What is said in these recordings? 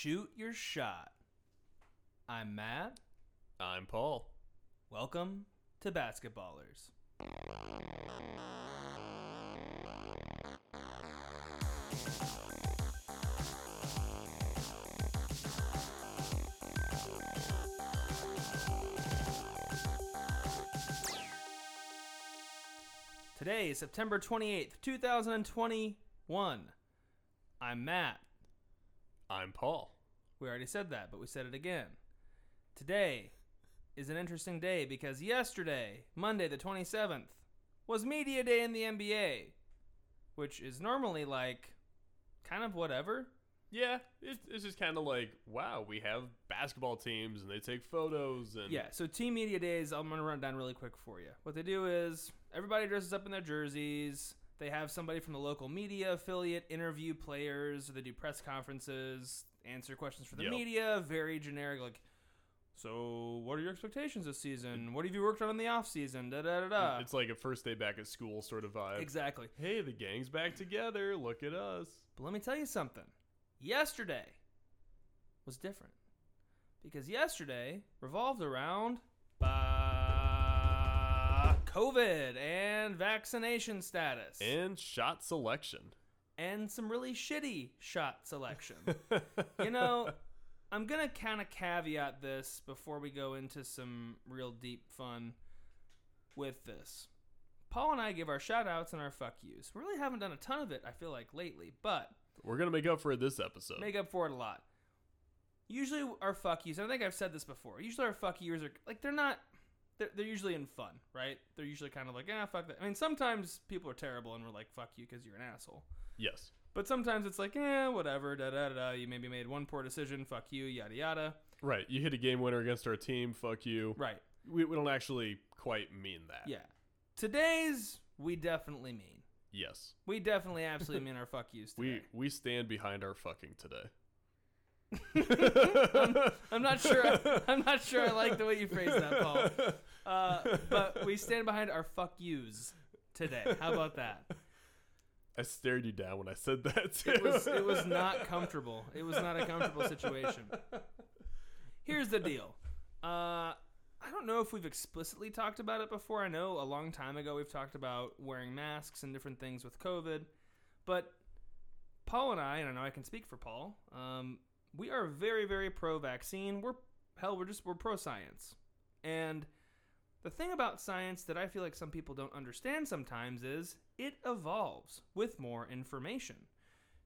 Shoot your shot. I'm Matt. I'm Paul. Welcome to Basketballers. Today is September 28th, 2021. I'm Matt. I'm Paul. We already said that, but we said it again. Today is an interesting day because yesterday, Monday the 27th, was Media Day in the NBA, which is normally like kind of whatever. Yeah, it's, it's just kind of like, wow, we have basketball teams and they take photos and Yeah, so Team Media Days, I'm going to run down really quick for you. What they do is everybody dresses up in their jerseys. They have somebody from the local media affiliate interview players, they do press conferences, answer questions for the Yep. media, very generic, like, so what are your expectations this season? What have you worked on in the off season? Da da da da. It's like a first day back at school sort of vibe. Exactly. Hey, the gang's back together. Look at us. But let me tell you something. Yesterday was different. Because yesterday revolved around COVID and vaccination status. And shot selection. and some really shitty shot selection. you know, I'm going to kind of caveat this before we go into some real deep fun with this. Paul and I give our shout outs and our fuck yous. We really haven't done a ton of it, I feel like, lately, but We're going to make up for it this episode. make up for it a lot. Usually our fuck yous, I think I've said this before. Usually our fuck yous are like they're not. They're, they're usually in fun, right? They're usually kind of like, ah, fuck that. I mean, sometimes people are terrible and we're like, fuck you because you're an asshole. yes. But sometimes it's like, eh, whatever, da da da. You maybe made one poor decision, fuck you, yada yada. Right. You hit a game winner against our team. Fuck you. Right? We, we don't actually quite mean that. Yeah. Today's we definitely mean. Yes. We definitely absolutely mean our fuck yous today. We we stand behind our fucking today. I'm not sure. I'm not sure. I like the way you phrased that, Paul. Uh, but we stand behind our fuck yous today. How about that? I stared you down when I said that too. It was it was not comfortable. It was not a comfortable situation. Here's the deal. Uh, I don't know if we've explicitly talked about it before. I know a long time ago we've talked about wearing masks and different things with COVID, but Paul and I, and I know I can speak for Paul. Um, we are very very pro vaccine. We're hell, we're just we're pro science, and the thing about science that I feel like some people don't understand sometimes is it evolves with more information.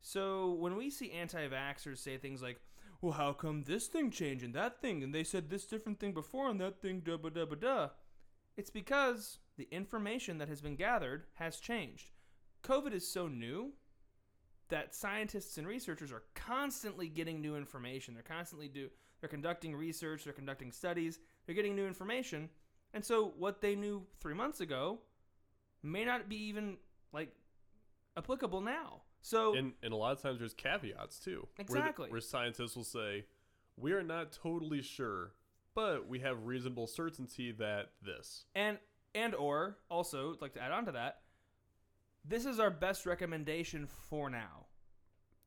So when we see anti vaxxers say things like, well, how come this thing changed and that thing, and they said this different thing before and that thing, da ba da da, it's because the information that has been gathered has changed. COVID is so new that scientists and researchers are constantly getting new information. They're constantly do they're conducting research, they're conducting studies, they're getting new information. And so what they knew 3 months ago may not be even like applicable now. So and and a lot of times there's caveats too. where the- Exactly. Where, scientists will say, "We are not totally sure, but we have reasonable certainty that this." and and or also like to add on to that, this is our best recommendation for now.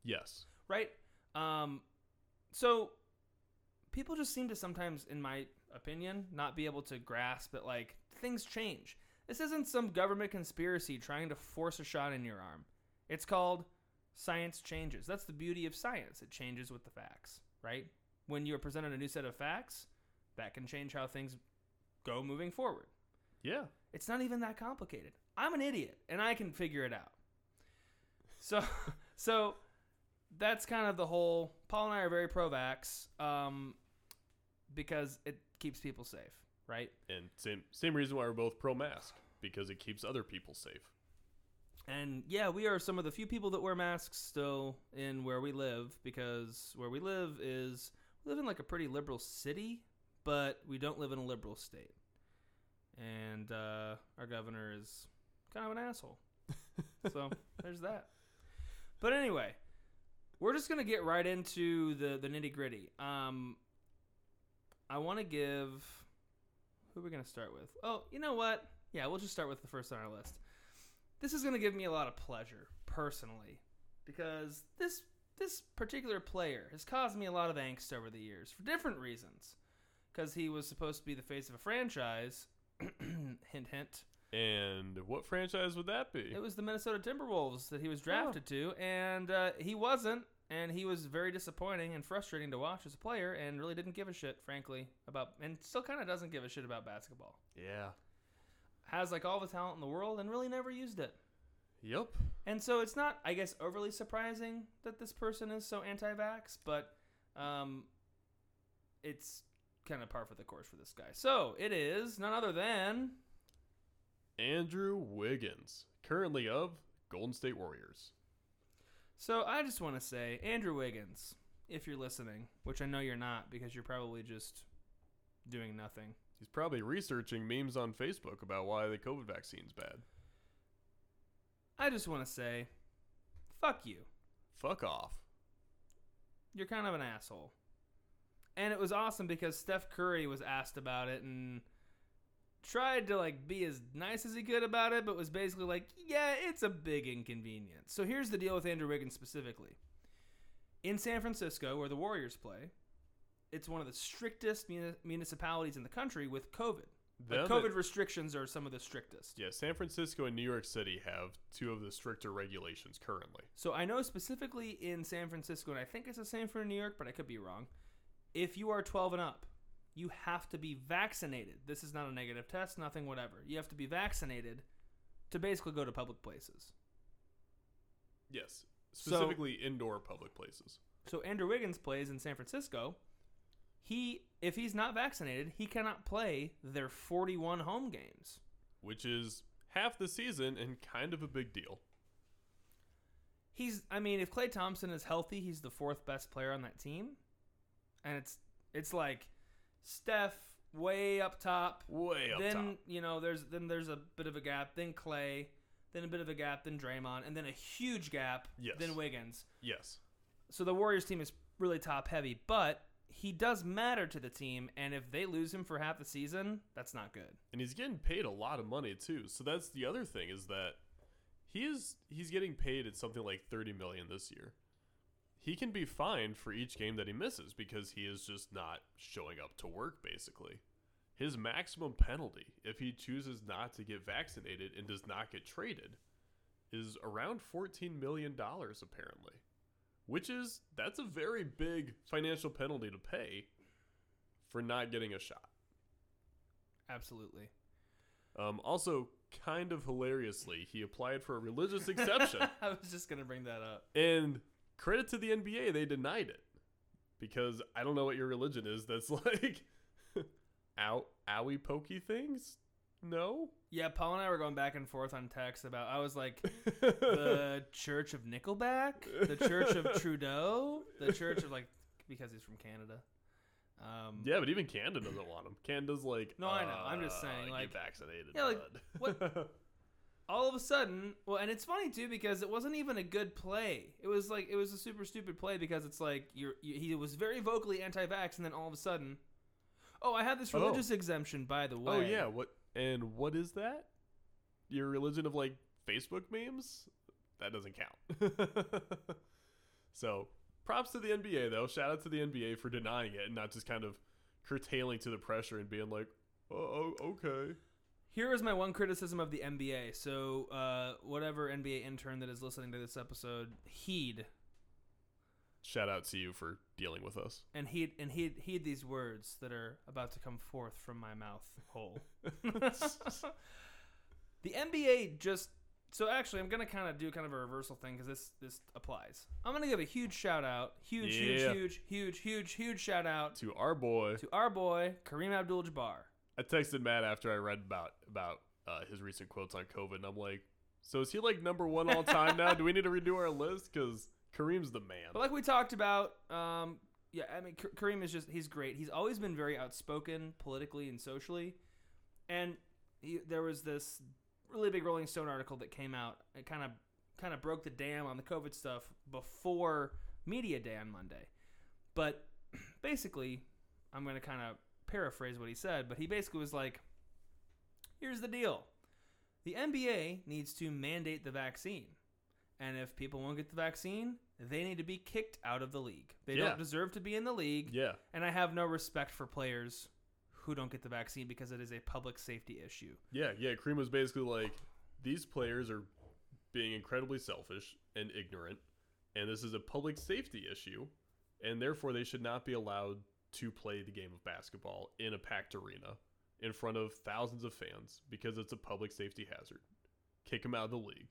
Yes. right? Um, so people just seem to sometimes, in my opinion, not be able to grasp that like things change. This isn't some government conspiracy trying to force a shot in your arm. It's called science changes. That's the beauty of science. It changes with the facts, right? When you're presented a new set of facts, that can change how things go moving forward. Yeah. It's not even that complicated. I'm an idiot and I can figure it out. So, so that's kind of the whole. Paul and I are very pro-vax um, because it keeps people safe, right? And same same reason why we're both pro mask because it keeps other people safe. And yeah, we are some of the few people that wear masks still in where we live because where we live is we live in like a pretty liberal city, but we don't live in a liberal state. And uh, our governor is kind of an asshole. so there's that. But anyway, we're just gonna get right into the the nitty gritty. Um, I want to give. Who are we gonna start with? Oh, you know what? Yeah, we'll just start with the first on our list. This is gonna give me a lot of pleasure personally, because this this particular player has caused me a lot of angst over the years for different reasons. Because he was supposed to be the face of a franchise. hint, hint. And what franchise would that be? It was the Minnesota Timberwolves that he was drafted to, and uh, he wasn't. And he was very disappointing and frustrating to watch as a player, and really didn't give a shit, frankly, about, and still kind of doesn't give a shit about basketball. yeah. Has like all the talent in the world, and really never used it. Yep. And so it's not, I guess, overly surprising that this person is so anti-vax, but um, it's kind of par for the course for this guy. So it is none other than Andrew Wiggins, currently of Golden State Warriors. So I just want to say, Andrew Wiggins, if you're listening, which I know you're not because you're probably just doing nothing. He's probably researching memes on Facebook about why the COVID vaccine's bad. I just want to say, fuck you. Fuck off. You're kind of an asshole. And it was awesome because Steph Curry was asked about it and tried to like be as nice as he could about it, but was basically like, "Yeah, it's a big inconvenience." So here's the deal with Andrew Wiggins specifically. In San Francisco, where the Warriors play, it's one of the strictest muni- municipalities in the country with COVID. The Like, COVID restrictions are some of the strictest. Yeah, San Francisco and New York City have two of the stricter regulations currently. So I know specifically in San Francisco, and I think it's the same for New York, but I could be wrong. If you are 12 and up, you have to be vaccinated. This is not a negative test, nothing, whatever. You have to be vaccinated to basically go to public places. Yes, So- specifically indoor public places. So Andrew Wiggins plays in San Francisco. He, if he's not vaccinated, he cannot play their 41 home games. which is half the season and kind of a big deal. He's, I mean, if Klay Thompson is healthy, he's the fourth best player on that team, and it's it's like Steph way up top, Way up then top. you know there's then there's a bit of a gap, then Klay, then a bit of a gap, then Draymond, and then a huge gap, Yes. then Wiggins. Yes. So the Warriors team is really top heavy, but he does matter to the team, and if they lose him for half the season, that's not good. And he's getting paid a lot of money too. So that's the other thing is that he is he's getting paid at something like 30 million this year. He can be fined for each game that he misses because he is just not showing up to work basically. His maximum penalty if he chooses not to get vaccinated and does not get traded is around 14 million dollars apparently. Which is that's a very big financial penalty to pay for not getting a shot. Absolutely. Um, also, kind of hilariously, he applied for a religious exception, I was just gonna bring that up. and credit to the NBA, they denied it because I don't know what your religion is. That's like, ow, owie pokey things. No, Yeah, Paul and I were going back and forth on text about. I was like, the Church of Nickelback, the Church of Trudeau, the Church of like because he's from Canada. Um, yeah, but even Canada doesn't want him. Canada's like, No, I know. I'm just "Uh, saying, get like- vaccinated. Yeah, like, bud." all of a sudden, well, and it's funny too because it wasn't even a good play. It was like it was a super stupid play because it's like you're you, he was very vocally anti-vax, and then all of a sudden, oh, I have this Oh. religious exemption by the oh, way. oh yeah, what and what is that? Your religion of like Facebook memes? That doesn't count. so props to the NBA though. Shout out to the NBA for denying it and not just kind of curtailing to the pressure and being like, oh, oh okay. Here is my one criticism of the NBA. So, uh, whatever NBA intern that is listening to this episode, heed Shout out to you for dealing with us. and heed and heed heed these words that are about to come forth from my mouth hole. the NBA just so actually I'm gonna kind of do kind of a reversal thing because this this applies. I'm gonna give a huge shout out, huge, Yeah. huge, huge, huge, huge, huge shout out To our boy, to our boy Kareem Abdul-Jabbar. I texted Matt after I read about about uh, his recent quotes on COVID, and I'm like, so is he like number one all time now? Do we need to redo our list? Because Kareem's the man. But like we talked about, um, yeah, I mean Kareem is just he's great. He's always been very outspoken politically and socially, and he, there was this really big Rolling Stone article that came out. It kind of kind of broke the dam on the COVID stuff before Media Day on Monday. But basically, I'm going to kind of paraphrase what he said, but he basically was like, "Here's the deal: the NBA needs to mandate the vaccine." And if people won't get the vaccine, they need to be kicked out of the league. They Yeah. don't deserve to be in the league. Yeah. And I have no respect for players who don't get the vaccine because it is a public safety issue. Yeah, yeah. Kareem was basically like, these players are being incredibly selfish and ignorant, and this is a public safety issue, and therefore they should not be allowed to play the game of basketball in a packed arena in front of thousands of fans because it's a public safety hazard. Kick him out of the league.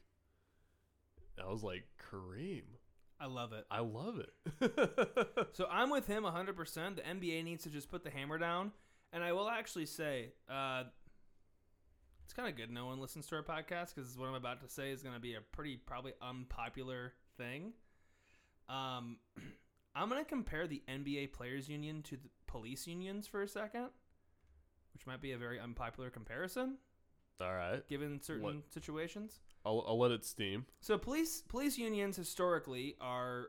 I was like, Kareem, I love it. I love it. So I'm with him 100%. The NBA needs to just put the hammer down. And I will actually say, uh, it's kind of good no one listens to our podcast because what I'm about to say is going to be a pretty probably unpopular thing. Um, I'm going to compare the NBA Players Union to the police unions for a second, which might be a very unpopular comparison All right, given certain situations. I'll, I'll let it steam. So police police unions historically are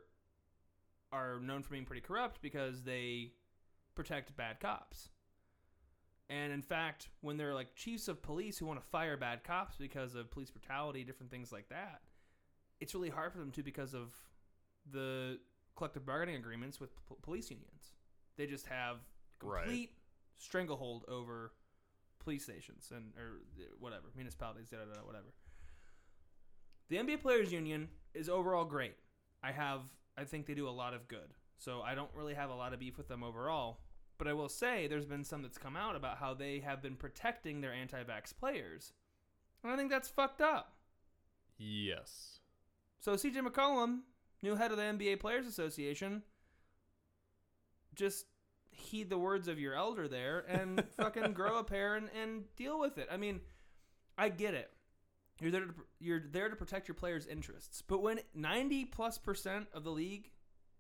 are known for being pretty corrupt because they protect bad cops. And in fact, when they're like chiefs of police who want to fire bad cops because of police brutality, different things like that, it's really hard for them to because of the collective bargaining agreements with p- police unions. They just have Right. complete stranglehold over police stations and or uh, whatever municipalities, da, da, da, whatever. The NBA Players Union is overall great. I have, I think they do a lot of good. So I don't really have a lot of beef with them overall. But I will say there's been some that's come out about how they have been protecting their anti-vax players, and I think that's fucked up. Yes. So CJ McCollum, new head of the NBA Players Association, just heed the words of your elder there and fucking grow a pair and, and deal with it. I mean, I get it. You're there to you're there to protect your players' interests, but when 90 plus percent of the league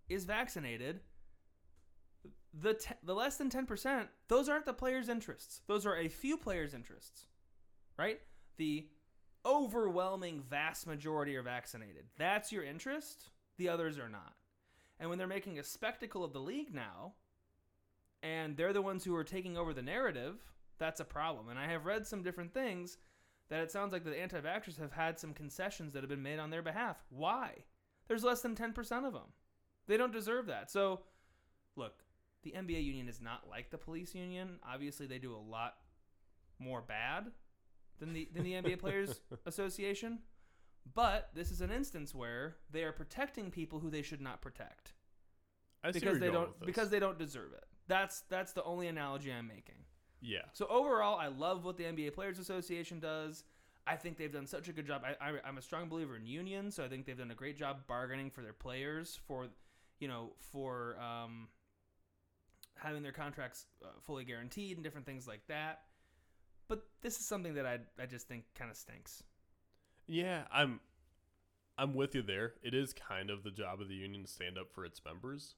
is vaccinated, the te- the less than 10 percent, those aren't the players' interests. Those are a few players' interests, right? The overwhelming vast majority are vaccinated. That's your interest. The others are not. And when they're making a spectacle of the league now, and they're the ones who are taking over the narrative, that's a problem. And I have read some different things that it sounds like the anti vaxxers have had some concessions that have been made on their behalf. Why? There's less than 10% of them. They don't deserve that. So, look, the NBA union is not like the police union. Obviously, they do a lot more bad than the than the NBA Players Association. But this is an instance where they are protecting people who they should not protect I see because they don't because they don't deserve it. That's that's the only analogy I'm making. yeah. So overall, I love what the NBA Players Association does. I think they've done such a good job. I, I, I'm a strong believer in unions, so I think they've done a great job bargaining for their players for, you know, for um, having their contracts uh, fully guaranteed and different things like that. But this is something that I I just think kind of stinks. Yeah, I'm I'm with you there. It is kind of the job of the union to stand up for its members.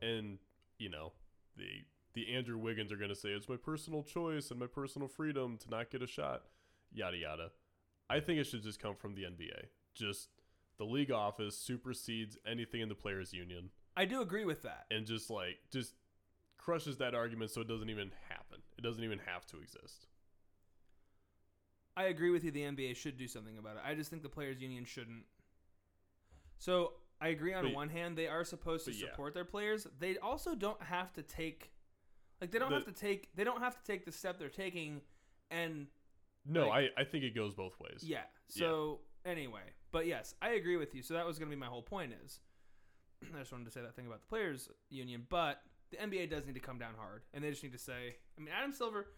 And, you know, the the Andrew Wiggins are going to say it's my personal choice and my personal freedom to not get a shot, yada yada. I think it should just come from the NBA. Just the league office supersedes anything in the players union I do agree with that. and just like just crushes that argument so it doesn't even happen. It doesn't even have to exist. I agree with you. The NBA should do something about it. I just think the players' union shouldn't. So I agree on But- one hand, they are supposed to yeah. support their players. They also don't have to take, like they don't The- have to take, they don't have to take the step they're taking, and No, Like- I, I think it goes both ways. yeah. So anyway, but yes, I agree with you. So that was going to be my whole point. Is I just wanted to say that thing about the players' union, but the NBA does need to come down hard, and they just need to say. I mean, Adam Silver.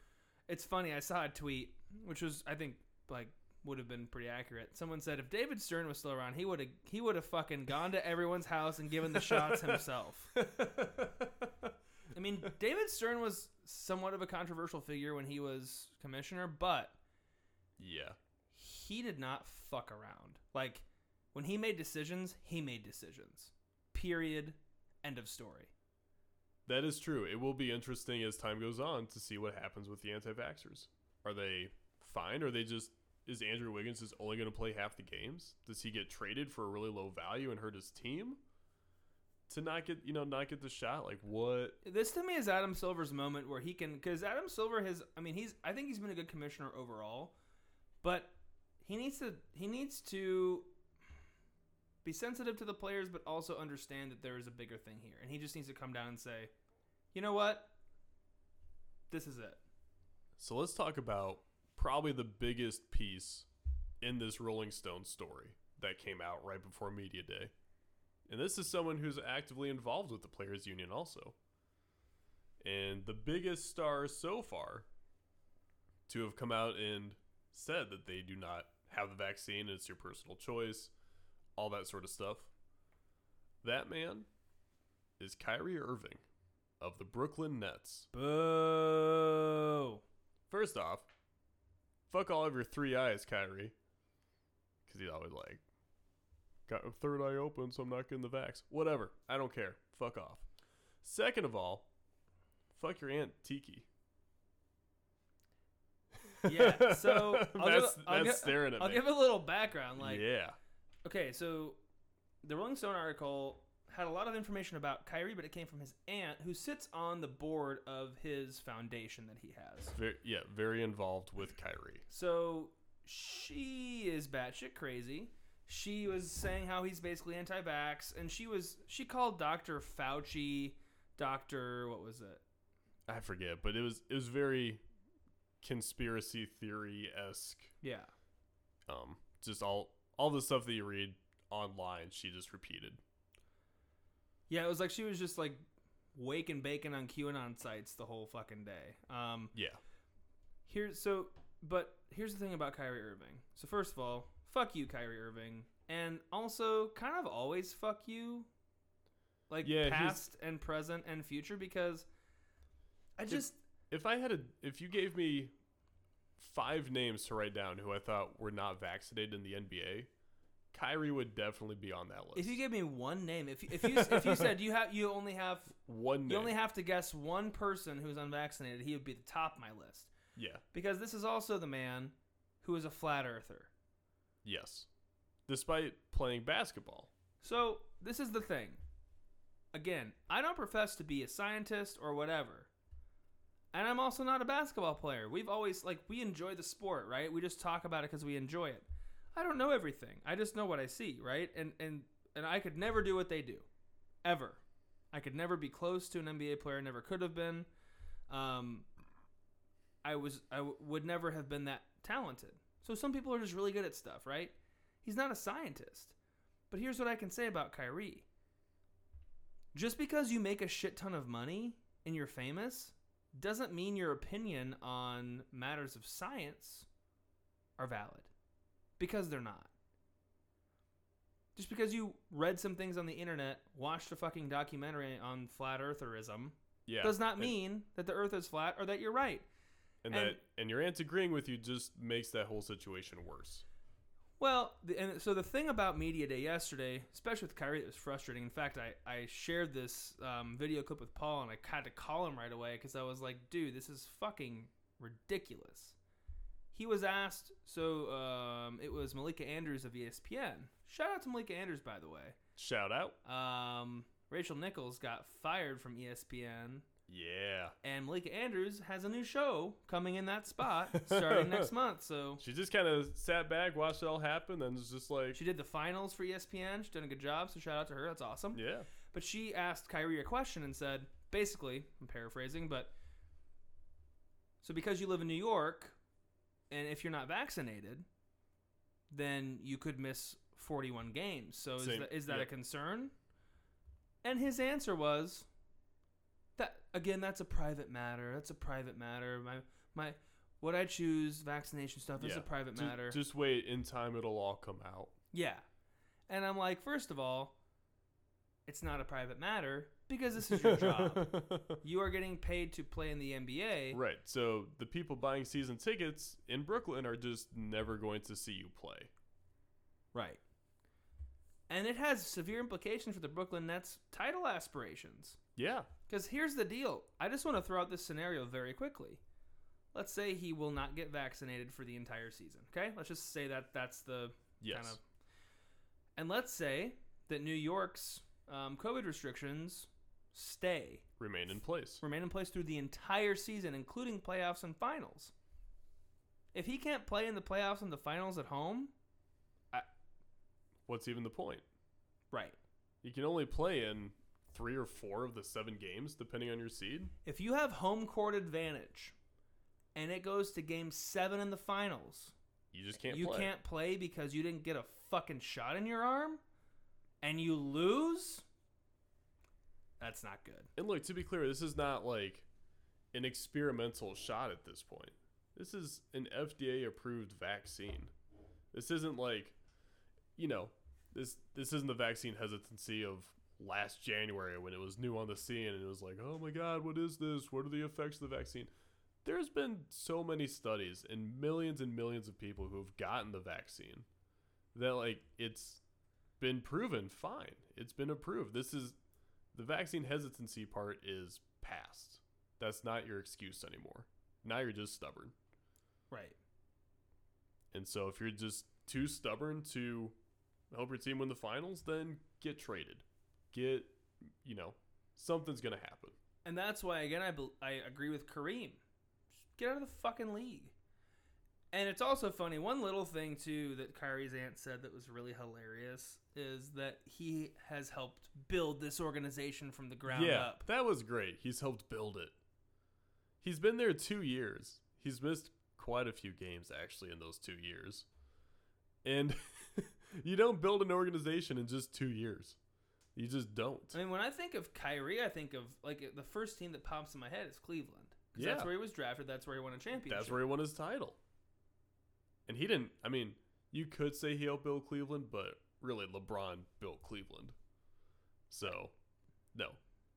It's funny. I saw a tweet, which was I think like would have been pretty accurate. Someone said if David Stern was still around, he would have he would have fucking gone to everyone's house and given the shots himself. I mean, David Stern was somewhat of a controversial figure when he was commissioner, but yeah. he did not fuck around. Like when he made decisions, he made decisions. Period. End of story. That is true. It will be interesting as time goes on to see what happens with the anti-vaxxers. Are they fine? Or are they just is Andrew Wiggins is only going to play half the games? Does he get traded for a really low value and hurt his team to not get you know not get the shot? Like what? This to me is Adam Silver's moment where he can because Adam Silver has I mean he's I think he's been a good commissioner overall, but he needs to he needs to be sensitive to the players, but also understand that there is a bigger thing here, and he just needs to come down and say, you know what, this is it. So let's talk about probably the biggest piece in this Rolling Stone story that came out right before Media Day. And this is someone who's actively involved with the Players Union also. And the biggest star so far to have come out and said that they do not have the vaccine, it's your personal choice, all that sort of stuff. That man is Kyrie Irving of the Brooklyn Nets. Boo. First off, fuck all of your three eyes, Kyrie. Because he's always like, got a third eye open, so I'm not getting the vax. Whatever. I don't care. Fuck off. Second of all, fuck your Aunt Tyki. Yeah, so I'll that's I'll give- staring at me. I'll me. give a little background. Like, yeah. okay, so the Rolling Stone article had a lot of information about Kyrie, but it came from his aunt, who sits on the board of his foundation that he has. Very, yeah, very involved with Kyrie. So she is batshit crazy. She was saying how he's basically anti-vax, and she was she called Doctor Fauci, Doctor what was it? I forget, but it was it was very conspiracy theory esque. Yeah, Um, just all all the stuff that you read online, she just repeated. Yeah. It was like she was just like waking bacon on QAnon sites the whole fucking day. Um, Yeah. Here's so, but here's the thing about Kyrie Irving. So first of all, fuck you, Kyrie Irving, and also kind of always fuck you, like Yeah, he's- past and present and future, because I just If I had a, if you gave me five names to write down who I thought were not vaccinated in the NBA, Kyrie would definitely be on that list. if you gave me one name, if if you if you said you have you only have one name, you only have to guess one person who's unvaccinated, he would be the top of my list yeah, because this is also the man who is a flat earther. yes, despite playing basketball. So this is the thing. Again, I don't profess to be a scientist or whatever. And I'm also not a basketball player. We've always like we enjoy the sport, right? We just talk about it because we enjoy it. I don't know everything. I just know what I see, right? And and and I could never do what they do, ever. I could never be close to an NBA player. Never could have been. Um, I was I w- would never have been that talented. So some people are just really good at stuff, right? He's not a scientist. But here's what I can say about Kyrie. Just because you make a shit ton of money and you're famous doesn't mean your opinion on matters of science are valid. Because they're not. Just because you read some things on the internet, watched a fucking documentary on flat eartherism, Yeah, does not and- mean that the earth is flat or that you're right. and, and- that and your aunt agreeing with you just makes that whole situation worse. Well, the, and so the thing about media day yesterday, especially with Kyrie, that was frustrating. In fact, I, I shared this um, video clip with Paul, and I had to call him right away because I was like, "Dude, this is fucking ridiculous." He was asked, so um, it was Malika Andrews of ESPN. Shout out to Malika Andrews, by the way. Shout out, Um, Rachel Nichols got fired from ESPN, yeah. and Malika Andrews has a new show coming in that spot starting next month. So She just kind of sat back, watched it all happen, and was just like, She did the finals for ESPN. She's done a good job, so shout out to her. That's awesome. yeah, But she asked Kyrie a question and said, basically, I'm paraphrasing, but so because you live in New York, and if you're not vaccinated, then you could miss 41 games. So is Same- that, is that a concern? And his answer was that again, that's a private matter. That's a private matter. My my what I choose vaccination stuff is a private Ju- matter. Just wait, in time it'll all come out. Yeah. And I'm like, first of all, it's not a private matter because this is your job. You are getting paid to play in the NBA. right. So the people buying season tickets in Brooklyn are just never going to see you play. Right. And it has severe implications for the Brooklyn Nets title aspirations. Yeah. Because here's the deal. I just want to throw out this scenario very quickly. Let's say he will not get vaccinated for the entire season. Okay? Let's just say that that's the Yes. kind of. And let's say that New York's um, COVID restrictions stay, Remain in place. remain in place through the entire season, including playoffs and finals. If he can't play in the playoffs and the finals at home, What's even the point? Right. You can only play in three or four of the seven games, depending on your seed. If you have home court advantage and it goes to game seven in the finals, You just can't you play. can't play because you didn't get a fucking shot in your arm and you lose, that's not good. And look, to be clear, this is not like an experimental shot at this point. This is an FDA approved vaccine. This isn't like, you know, this this isn't the vaccine hesitancy of last January when it was new on the scene and it was like, oh my god, what is this? What are the effects of the vaccine? There's been so many studies and millions and millions of people who have gotten the vaccine that like it's been proven fine. It's been approved. This is the vaccine hesitancy part is past. That's not your excuse anymore. Now you're just stubborn. Right. And so if you're just too stubborn to help your team win the finals, then get traded. Get, you know, something's going to happen. And that's why, again, I, bel I agree with Kareem. Just get out of the fucking league. And it's also funny. One little thing, too, that Kyrie's aunt said that was really hilarious is that he has helped build this organization from the ground yeah, up. that was great. He's helped build it. He's been there two years. He's missed quite a few games, actually, in those two years. And you don't build an organization in just two years. You just don't. I mean, when I think of Kyrie, I think of like the first team that pops in my head is Cleveland. Yeah. That's where he was drafted. That's where he won a championship. That's where he won his title. And he didn't. I mean, you could say he helped build Cleveland, but really, LeBron built Cleveland. So, no.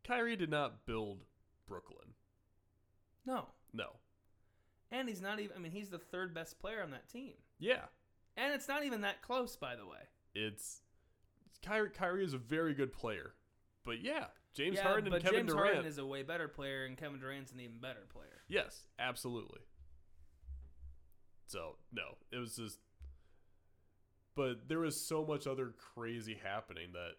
Kyrie did not build Brooklyn. No. No. And he's not even, I mean, he's the third best player on that team. Yeah. And it's not even that close, by the way. It's. Kyrie, Kyrie is a very good player. But yeah, James yeah, Harden and Kevin James Durant. Harden is a way better player, and Kevin Durant's an even better player. Yes, absolutely. So, no, it was just. But there was so much other crazy happening that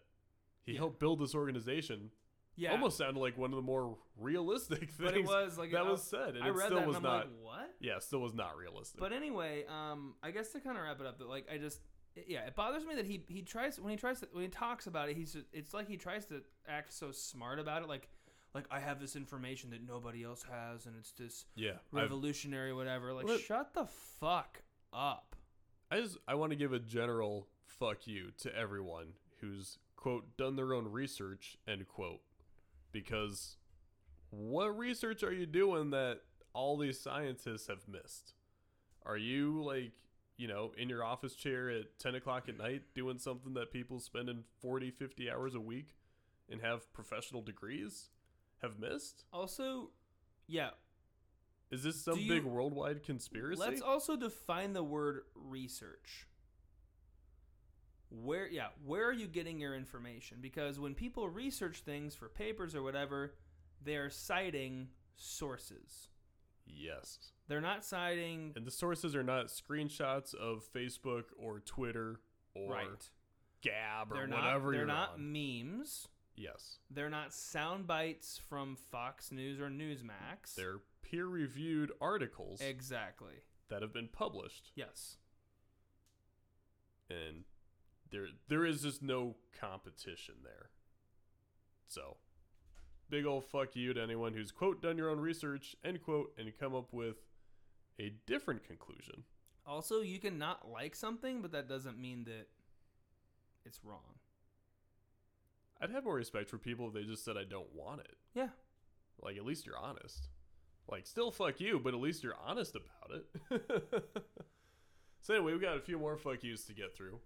he Yeah. helped build this organization. Yeah. Almost sounded like one of the more realistic things But it was like that I- was said, and I it read still that was and I'm not. like, what? yeah, still was not realistic. But anyway, um, I guess to kind of wrap it up, that like I just, yeah, it bothers me that he he tries when he tries to when he talks about it, he's it's like he tries to act so smart about it, like like I have this information that nobody else has, and it's this yeah, I've, revolutionary, whatever. Like, Let- shut the fuck up. I just I want to give a general fuck you to everyone who's quote done their own research end quote because what research are you doing that all these scientists have missed? Are you like you know in your office chair at 10 o'clock at night doing something that people spending 40 50 hours a week and have professional degrees have missed Also, yeah, is this some Do big you- worldwide conspiracy let's also define the word research. Where, yeah, where are you getting your information? Because when people research things for papers or whatever, they're citing sources. yes They're not citing And the sources are not screenshots of Facebook or Twitter or right. Gab or They're whatever not. They're you're not on. memes. Yes, They're not sound bites from Fox News or Newsmax. they're peer-reviewed articles exactly that have been published, yes. and there there is just no competition there. So, big old fuck you to anyone who's quote done your own research end quote and come up with a different conclusion. Also, you can not like something, but that doesn't mean that it's wrong. I'd have more respect for people if they just said I don't want it. Yeah. Like at least you're honest. Like still fuck you, but at least you're honest about it. so anyway, we got a few more fuck yous to get through.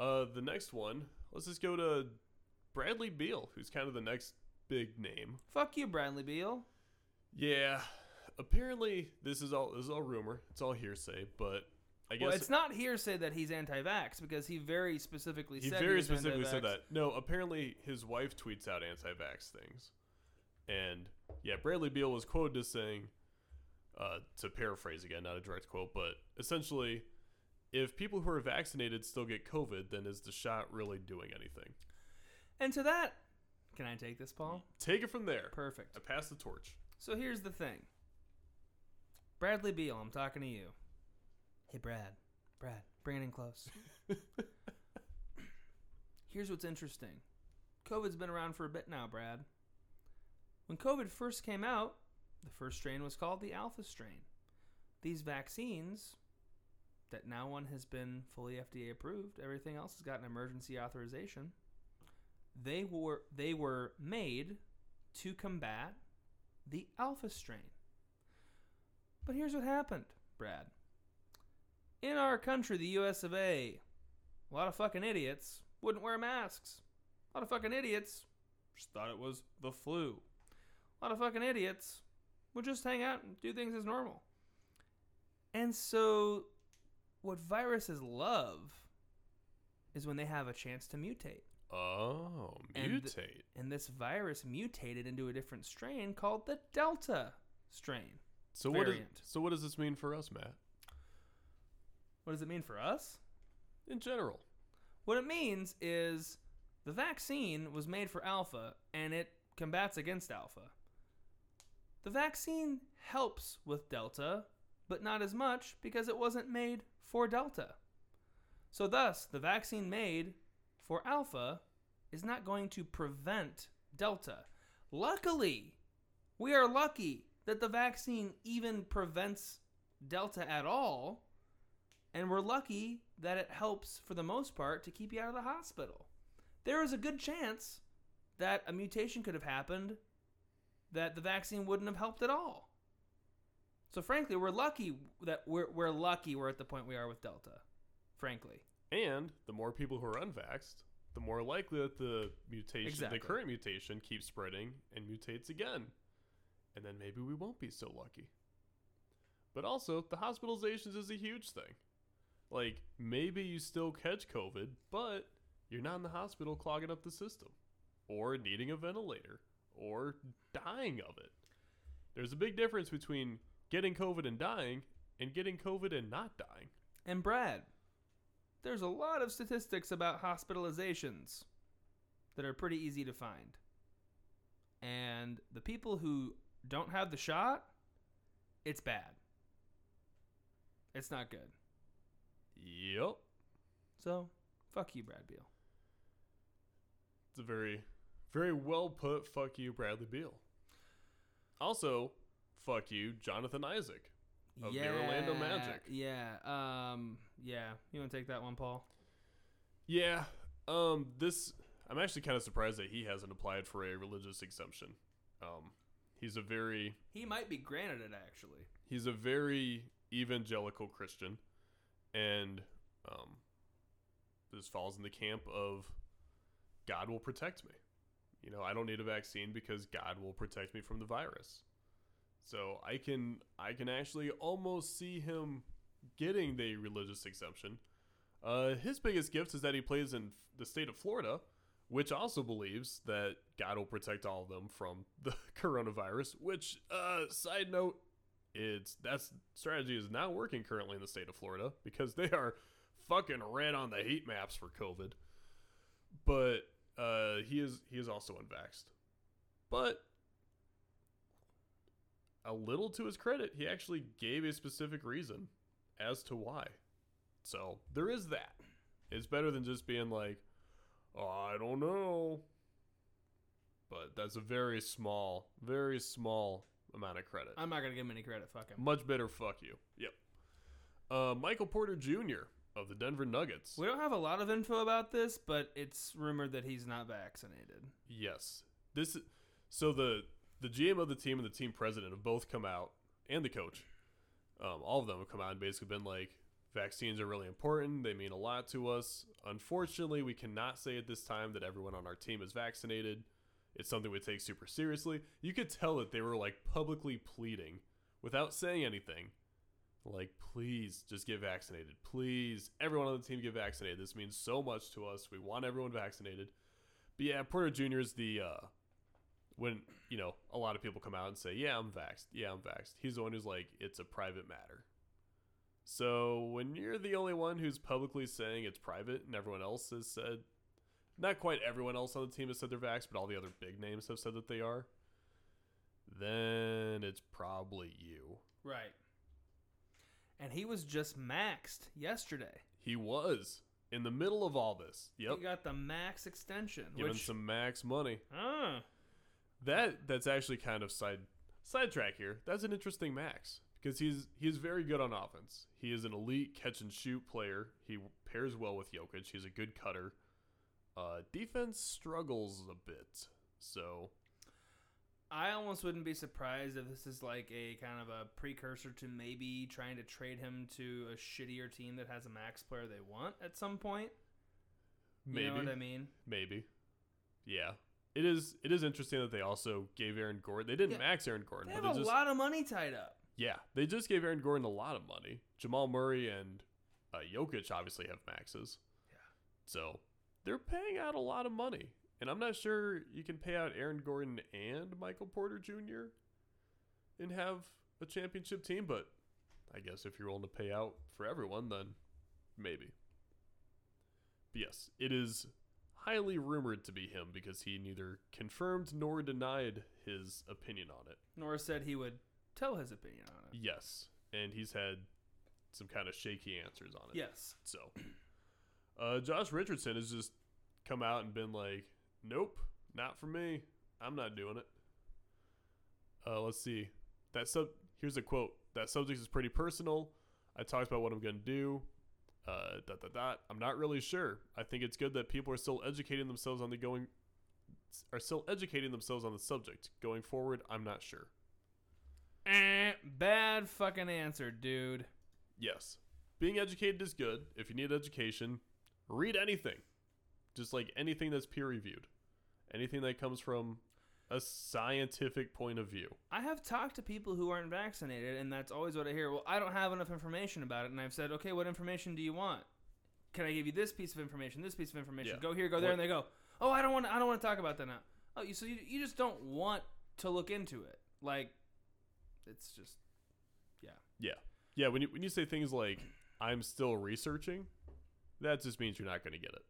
Uh the next one, let's just go to Bradley Beal, who's kind of the next big name. Fuck you, Bradley Beal. Yeah. Apparently this is all this is all rumor. It's all hearsay, but I guess Well, it's not hearsay that he's anti-vax because he very specifically he said very was specifically said anti-vax. that. No, apparently his wife tweets out anti-vax things, and yeah, Bradley Beal was quoted as saying, uh, to paraphrase again, not a direct quote, but essentially, if people who are vaccinated still get COVID, then is the shot really doing anything? And to that, can I take this, Paul? Take it from there. Perfect. I pass the torch. So here's the thing. Bradley Beal, I'm talking to you. Hey, Brad. Brad, bring it in close. here's what's interesting COVID's been around for a bit now, Brad. When COVID first came out, the first strain was called the alpha strain. These vaccines, that now one has been fully FDA approved, everything else has gotten emergency authorization. They were they were made to combat the alpha strain. But here's what happened, Brad. In our country, the US of A, a lot of fucking idiots wouldn't wear masks. A lot of fucking idiots just thought it was the flu. A lot of fucking idiots would just hang out and do things as normal. And so, what viruses love is when they have a chance to mutate. Oh, And- mutate. And this virus mutated into a different strain called the Delta strain. so what? Does, variant. so what does this mean for us, Matt? What does it mean for us? In general. What it means is the vaccine was made for alpha and it combats against alpha. The vaccine helps with delta, but not as much because it wasn't made for delta. So, thus, the vaccine made for alpha is not going to prevent delta. Luckily, we are lucky that the vaccine even prevents delta at all and we're lucky that it helps for the most part to keep you out of the hospital. There is a good chance that a mutation could have happened that the vaccine wouldn't have helped at all. So frankly, we're lucky that we're we're lucky we're at the point we are with Delta. Frankly. And the more people who are unvaxxed, the more likely that the mutation, Exactly. the current mutation, keeps spreading and mutates again. And then maybe we won't be so lucky. But also, the hospitalizations is a huge thing. Like, maybe you still catch COVID, but you're not in the hospital clogging up the system, or needing a ventilator, or dying of it. There's a big difference between getting COVID and dying and getting COVID and not dying. And Brad, there's a lot of statistics about hospitalizations that are pretty easy to find. And the people who don't have the shot, it's bad. It's not good. Yep. So, fuck you, Brad Beal. It's a very, very well put. Fuck you, Bradley Beal. Also, fuck you, Jonathan Isaac. Of the Orlando Magic. Yeah. Um. Yeah. You want to take that one, Paul? Yeah. Um. This. I'm actually kind of surprised that he hasn't applied for a religious exemption. Um. He's a very. He might be granted it actually. He's a very evangelical Christian, and um. This falls in the camp of God will protect me. You know, I don't need a vaccine because God will protect me from the virus. So I can I can actually almost see him getting the religious exemption. Uh, his biggest gift is that he plays in the state of Florida, which also believes that God will protect all of them from the coronavirus. Which, uh, side note, it's that's strategy is not working currently in the state of Florida because they are fucking red on the heat maps for COVID. But uh, he is he is also unvaxxed. But a little to his credit, he actually gave a specific reason as to why. So there is that. It's better than just being like, oh, I don't know. But that's a very small, very small amount of credit. I'm not gonna give him any credit. Fuck him. Much better, fuck you. Yep. Uh, Michael Porter Jr. of the Denver Nuggets. We don't have a lot of info about this, but it's rumored that he's not vaccinated. Yes. This so the the GM of the team and the team president have both come out and the coach. Um, all of them have come out and basically been like vaccines are really important. They mean a lot to us. Unfortunately, we cannot say at this time that everyone on our team is vaccinated. It's something we take super seriously. You could tell that they were like publicly pleading without saying anything. Like, please just get vaccinated. Please, everyone on the team get vaccinated. This means so much to us. We want everyone vaccinated. But yeah, Porter Jr. is the uh, when you know a lot of people come out and say, "Yeah, I'm vaxxed. Yeah, I'm vaxxed." He's the one who's like, "It's a private matter." So when you're the only one who's publicly saying it's private, and everyone else has said, not quite everyone else on the team has said they're vaxxed, but all the other big names have said that they are, then it's probably you. Right. And he was just maxed yesterday. He was, in the middle of all this. Yep. He got the max extension, Giving which some max money. ah, That that's actually kind of side sidetrack here. That's an interesting max because he's he's very good on offense. He is an elite catch and shoot player. He pairs well with Jokic. He's a good cutter. Uh, defense struggles a bit. So I almost wouldn't be surprised if this is like a kind of a precursor to maybe trying to trade him to a shittier team that has a max player they want at some point. maybe You know what I mean? maybe yeah. It is it is interesting that they also gave Aaron Gordon. They didn't Yeah. max Aaron Gordon, They but have they a just lot of money tied up. yeah they just gave Aaron Gordon a lot of money. Jamal Murray and uh, Jokic obviously have maxes. Yeah. So they're paying out a lot of money. And I'm not sure you can pay out Aaron Gordon and Michael Porter Jr. and have a championship team, but I guess if you're willing to pay out for everyone, then maybe. But yes, it is highly rumored to be him because he neither confirmed nor denied his opinion on it. Nor said he would tell his opinion on it. Yes, and he's had some kind of shaky answers on it. Yes. So, uh, Josh Richardson has just come out and been like, "Nope, not for me. I'm not doing it." Uh, let's see. That sub. Here's a quote. That subject is pretty personal. I talked about what I'm gonna do. Uh, dot dot dot. I'm not really sure. I think it's good that people are still educating themselves on the going. Are still educating themselves on the subject. Going forward, I'm not sure. Eh, bad fucking answer, dude. Yes. Being educated is good. If you need education, read anything. Just like anything that's peer reviewed. Anything that comes from a scientific point of view. I have talked to people who aren't vaccinated, and that's always what I hear. Well, I don't have enough information about it, and I've said, okay, what information do you want? Can I give you this piece of information, this piece of information? Yeah. Go here, go there, What- and they go, oh, I don't want, I don't want to talk about that now. Oh, you so you, you just don't want to look into it, like it's just yeah, yeah, Yeah, when you when you say things like I'm still researching, that just means you're not going to get it.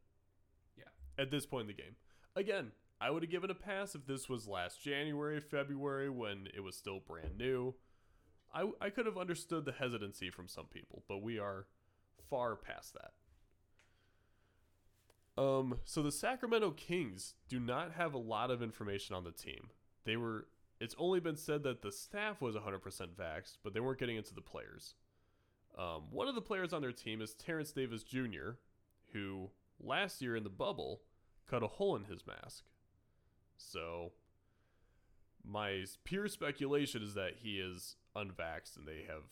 Yeah. At this point in the game. Again, I would have given a pass if this was last January, February when it was still brand new. I I could have understood the hesitancy from some people, but we are far past that. Um, so the Sacramento Kings do not have a lot of information on the team. They were it's only been said that the staff was 100% vaxxed, but they weren't getting into the players. Um, one of the players on their team is Terrence Davis Jr., who last year in the bubble cut a hole in his mask. So, my pure speculation is that he is unvaxxed and they have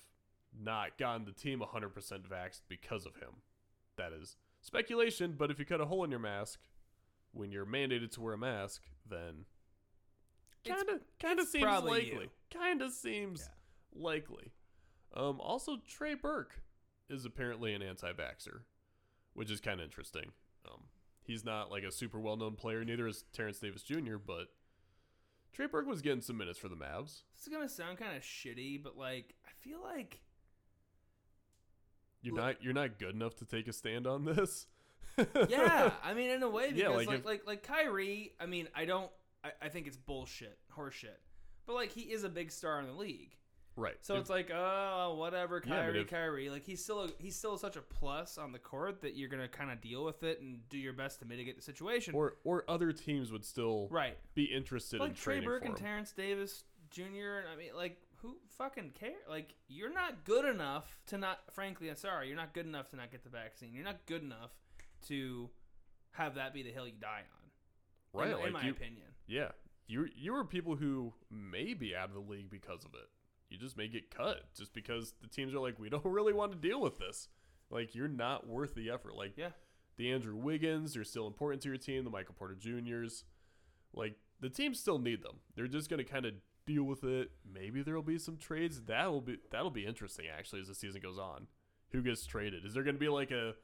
not gotten the team 100% vaxxed because of him. That is speculation, but if you cut a hole in your mask when you're mandated to wear a mask, then kind of kind of seems likely. Kind of seems Yeah. likely. Um, also, Trey Burke is apparently an anti-vaxxer, which is kind of interesting. Um, he's not like a super well-known player. Neither is Terrence Davis Jr. But Trey Burke was getting some minutes for the Mavs. this is gonna sound kind of shitty, but like I feel like You're not you're not good enough to take a stand on this. yeah, I mean, in a way, because Yeah, like like, if- like, like Kyrie, I mean, I don't, I, I think it's bullshit, horseshit. But like, he is a big star in the league, right. so If- it's like, oh, whatever, Yeah, Kyrie, if- Kyrie. Like, he's still, a, he's still such a plus on the court that you're gonna kind of deal with it and do your best to mitigate the situation. or or other teams would still right, be interested in like Trey trading Burke and. Terrence Davis Jr. And I mean, like, who fucking care? Like, you're not good enough to not. Frankly, I'm sorry, you're not good enough to not get the vaccine. You're not good enough to have that be the hill you die on. right. in, like in my you, opinion. Yeah, you you were people who may be out of the league because of it. You just may get cut just because the teams are like, we don't really want to deal with this. Like you're not worth the effort. Like Yeah. the Andrew Wiggins, you're still important to your team. The Michael Porter Juniors, like the teams still need them. They're just gonna kind of deal with it. Maybe there will be some trades. That'll be that'll be interesting actually as the season goes on. Who gets traded? Is there gonna be like a,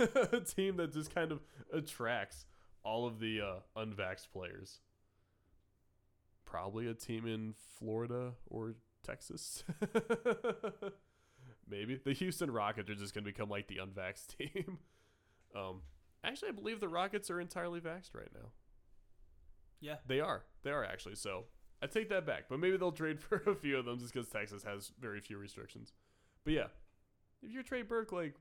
a team that just kind of attracts all of the uh, unvaxxed players? Probably a team in Florida or Texas. Maybe the Houston Rockets are just going to become like the unvaxxed team. Um, actually, I believe the Rockets are entirely vaxxed right now. Yeah. They are. They are actually. So I take that back. But maybe they'll trade for a few of them just because Texas has very few restrictions. But yeah, if you're Trey Burke, like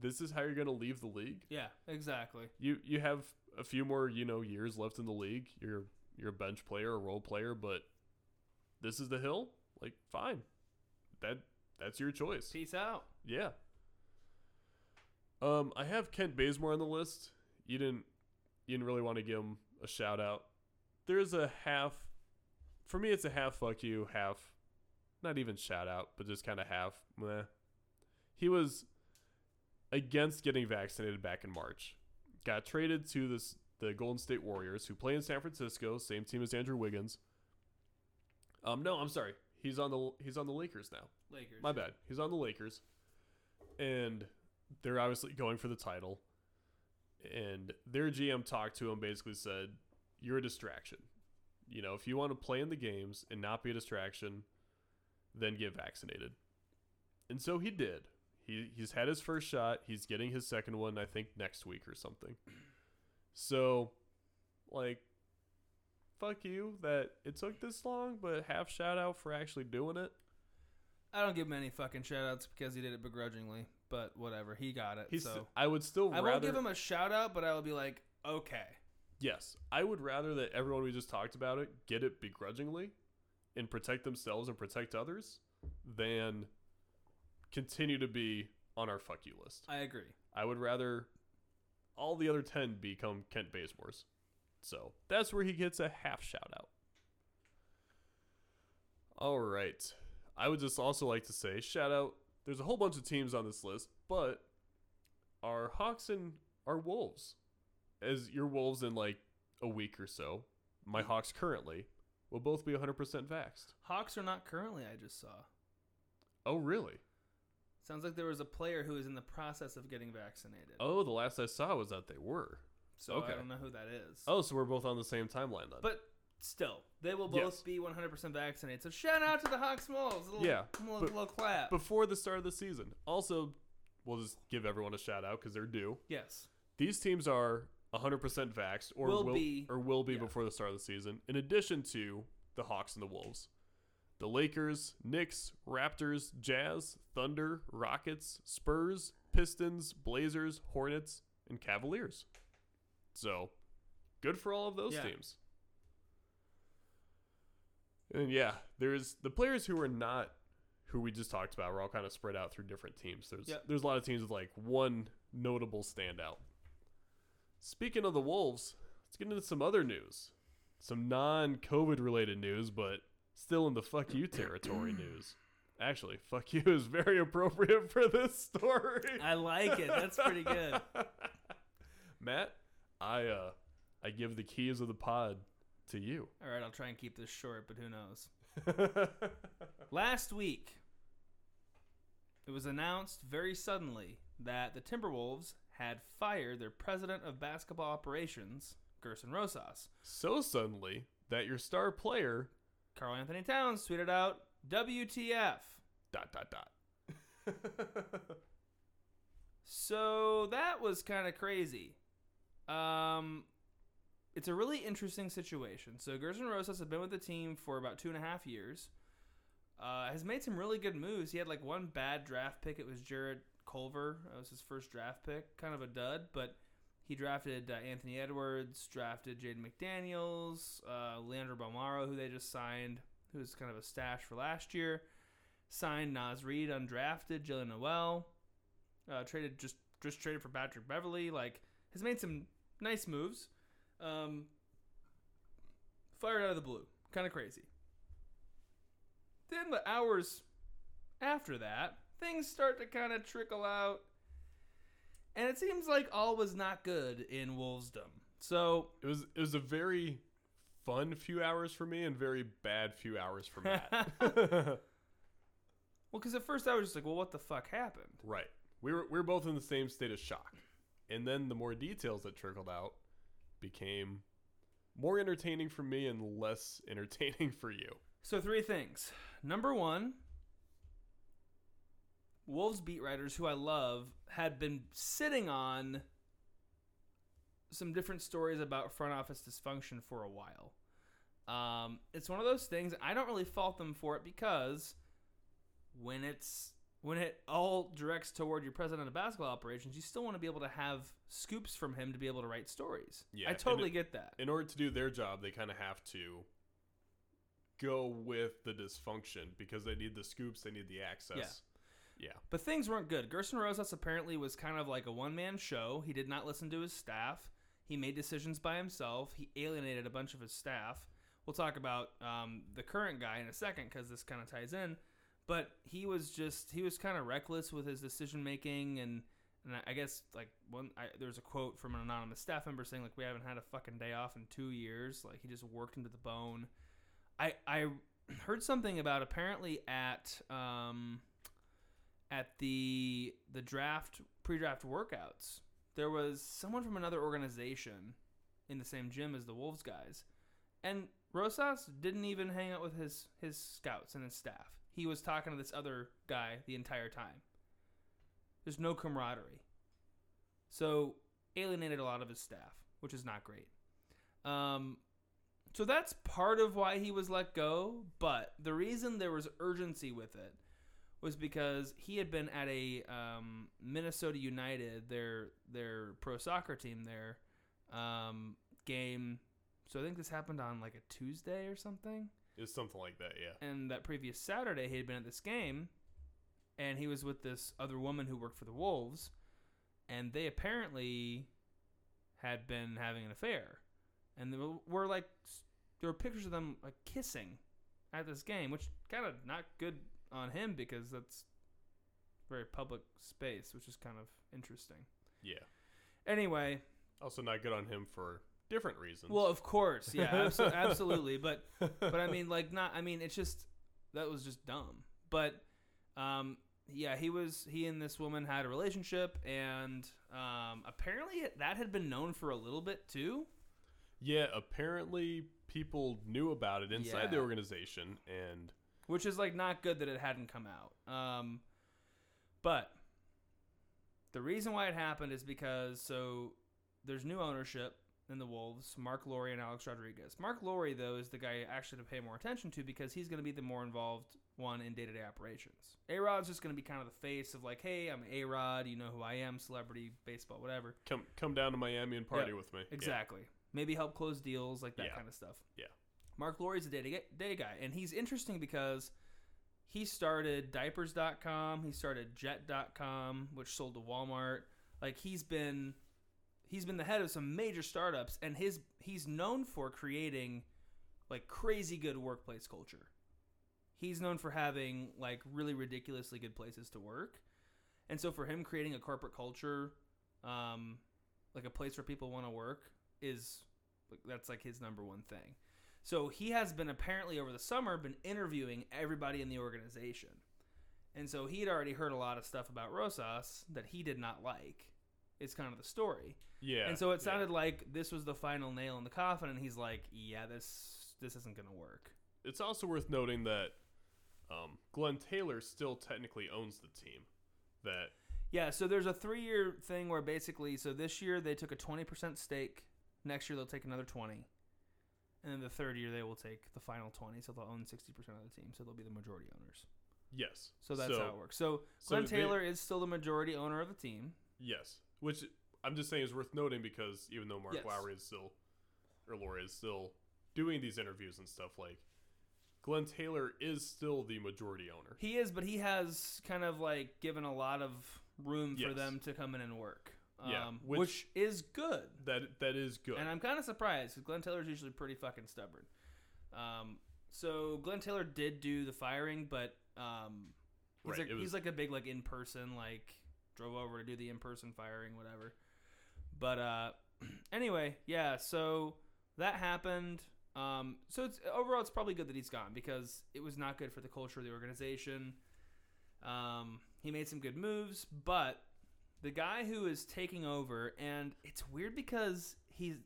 this is how you're going to leave the league. Yeah, exactly. You you have a few more, you know, years left in the league. You're you're a bench player, a role player, but this is the hill. Like, fine. That that's your choice. Peace out. Yeah. Um, I have Kent Bazemore on the list. You didn't you didn't really want to give him a shout out. There's a half for me it's a half fuck you, half not even shout out, but just kind of half meh. He was against getting vaccinated back in March. Got traded to this the Golden State Warriors, who play in San Francisco, same team as Andrew Wiggins. Um, no, I'm sorry. He's on the he's on the Lakers now. Lakers. My bad. He's on the Lakers, and they're obviously going for the title. And their GM talked to him, basically said, "You're a distraction. You know, if you want to play in the games and not be a distraction, then get vaccinated." And so he did. He he's had his first shot. He's getting his second one, I think, next week or something. So, like, fuck you that it took this long, but half shout out for actually doing it. I don't give him any fucking shout outs because he did it begrudgingly, but whatever. He got it. He's. so I would still I rather. won't give him a shout out, but I will be like, okay. Yes, I would rather that everyone we just talked about it get it begrudgingly and protect themselves and protect others than continue to be on our fuck you list. I agree. I would rather all the other 10 become Kent Bazemore's. So that's where he gets a half shout out. All right. I would just also like to say shout out. There's a whole bunch of teams on this list, but our Hawks and our Wolves, as your Wolves in like a week or so, my Hawks currently will both be 100% vaxxed. Hawks are not currently, I just saw. Oh, really? Sounds like there was a player who is in the process of getting vaccinated. Oh, the last I saw was that they were. So okay. I don't know who that is. Oh, so we're both on the same timeline then. But still, they will both Yes. be 100% vaccinated. So shout out to the Hawks Wolves. Little, Yeah, little, little clap. before the start of the season. Also, we'll just give everyone a shout out because they're due. yes. These teams are 100% vaxxed or Will will, be- or will be yeah. before the start of the season. In addition to the Hawks and the Wolves, the Lakers, Knicks, Raptors, Jazz, Thunder, Rockets, Spurs, Pistons, Blazers, Hornets, and Cavaliers. So, good for all of those Yeah. teams. And yeah, there's the players who are not who we just talked about. We're all kind of spread out through different teams. There's Yep. there's a lot of teams with like one notable standout. Speaking of the Wolves, let's get into some other news. Some non-COVID related news, but still in the fuck you territory news. Actually, fuck you is very appropriate for this story. I like it. That's pretty good. Matt, I uh I give the keys of the pod to you. All right, I'll try and keep this short, but who knows? Last week, it was announced very suddenly that the Timberwolves had fired their president of basketball operations, Gersson Rosas. so suddenly that your star player Karl-Anthony Towns tweeted out, WTF. dot dot dot. So that was kind of crazy. Um, it's a really interesting situation. So Gersson Rosas has been with the team for about two and a half years. Uh, has made some really good moves. He had like one bad draft pick. It was Jarrett Culver. That was his first draft pick. Kind of a dud, but he drafted uh, Anthony Edwards, drafted Jaden McDaniels, uh, Leandro Bolmaro, who they just signed, who was kind of a stash for last year. Signed Naz Reid, undrafted, Jaylen Nowell. Uh, traded just just traded for Patrick Beverley. Like has made some nice moves. Um, fired out of the blue, kind of crazy. Then the hours after that, things start to kind of trickle out, and it seems like all was not good in Wolvesdom. So It was it was a very fun few hours for me and very bad few hours for Matt. Well, because at first I was just like, well, what the fuck happened? right. We were we were both in the same state of shock. And then the more details that trickled out became more entertaining for me and less entertaining for you. So, three things. Number one, Wolves beat writers who I love had been sitting on some different stories about front office dysfunction for a while. Um, it's one of those things I don't really fault them for it because when it's when it all directs toward your president of basketball operations, you still want to be able to have scoops from him to be able to write stories. Yeah, I totally it- get that. in order to do their job, they kind of have to go with the dysfunction because they need the scoops, they need the access. Yeah. But things weren't good. Gersson Rosas apparently was kind of like a one man show. He did not listen to his staff. He made decisions by himself. He alienated a bunch of his staff. We'll talk about um, the current guy in a second because this kind of ties in. But he was just he was kind of reckless with his decision making and. And I- guess like one, I, there's a quote from an anonymous staff member saying like we haven't had a fucking day off in two years. Like he just worked into the bone. I I heard something about apparently at um, at the the draft pre-draft workouts there was someone from another organization in the same gym as the wolves guys and rosas didn't even hang out with his his scouts and his staff he was talking to this other guy the entire time there's no camaraderie so alienated a lot of his staff which is not great um so that's part of why he was let go but the reason there was urgency with it was because he had been at a um, Minnesota United, their their pro soccer team there, um, game. So I think this happened on like a Tuesday or something. It's something like that, yeah. And that previous Saturday, he had been at this game, and he was with this other woman who worked for the Wolves, and they apparently had been having an affair, and there were, were like there were pictures of them like kissing at this game, which kind of not good on him because that's very public space, which is kind of interesting. Yeah. Anyway, Also not good on him for different reasons. well, of course, yeah, abso- absolutely, but but I mean, like, not. I mean, it's just that was just dumb. But um, yeah, he was he and this woman had a relationship, and um, apparently that had been known for a little bit too. yeah, apparently people knew about it inside the organization and which is like not good that it hadn't come out. Um, but the reason why it happened is because so there's new ownership in the Wolves, Marc Lore and Alex Rodriguez. Marc Lore though is the guy actually to pay more attention to because he's going to be the more involved one in day-to-day operations. A Rod's just going to be kind of the face of like, hey, I'm A Rod, you know who I am, celebrity, baseball, whatever. come come down to Miami and party Yeah, with me. Yeah. Exactly. Maybe help close deals, like that Yeah. kind of stuff. Yeah. Marc Lore's a day to day guy, and he's interesting because he started diapers.com, he started jet.com, which sold to Walmart. Like he's been he's been the head of some major startups and his he's known for creating like crazy good workplace culture. He's known for having like really ridiculously good places to work. And so for him creating a corporate culture um like a place where people want to work is like, that's like his number one thing. So he has been apparently over the summer been interviewing everybody in the organization. And so he had already heard a lot of stuff about Rosas that he did not like. It's kind of the story. Yeah. and so it yeah. sounded like this was the final nail in the coffin and he's like, "Yeah, this this isn't going to work." It's also worth noting that um, Glenn Taylor still technically owns the team. That Yeah, so there's a 3-year thing where basically so this year they took a 20% stake, next year they'll take another 20. And then the third year they will take the final 20, so they'll own 60% of the team, so they'll be the majority owners. yes. So that's how it works. So so Glenn they- Taylor is still the majority owner of the team. Yes, which I'm just saying is worth noting because even though Mark Yes. Lowry is still, or Laura is still doing these interviews and stuff, like Glenn Taylor is still the majority owner. He is, but he has kind of like given a lot of room for Yes. them to come in and work. Um, Yeah, which, which- is good. That that is good. And I'm kind of surprised because Glenn Taylor is usually pretty fucking stubborn. Um, so Glenn Taylor did do the firing, but um, he's, Right, like, was- he's like a big like in person like drove over to do the in person firing, whatever. But uh, anyway, yeah. So that happened. Um, so it's overall it's probably good that he's gone because it was not good for the culture of the organization. Um, he made some good moves, but the guy who is taking over, and it's weird because he's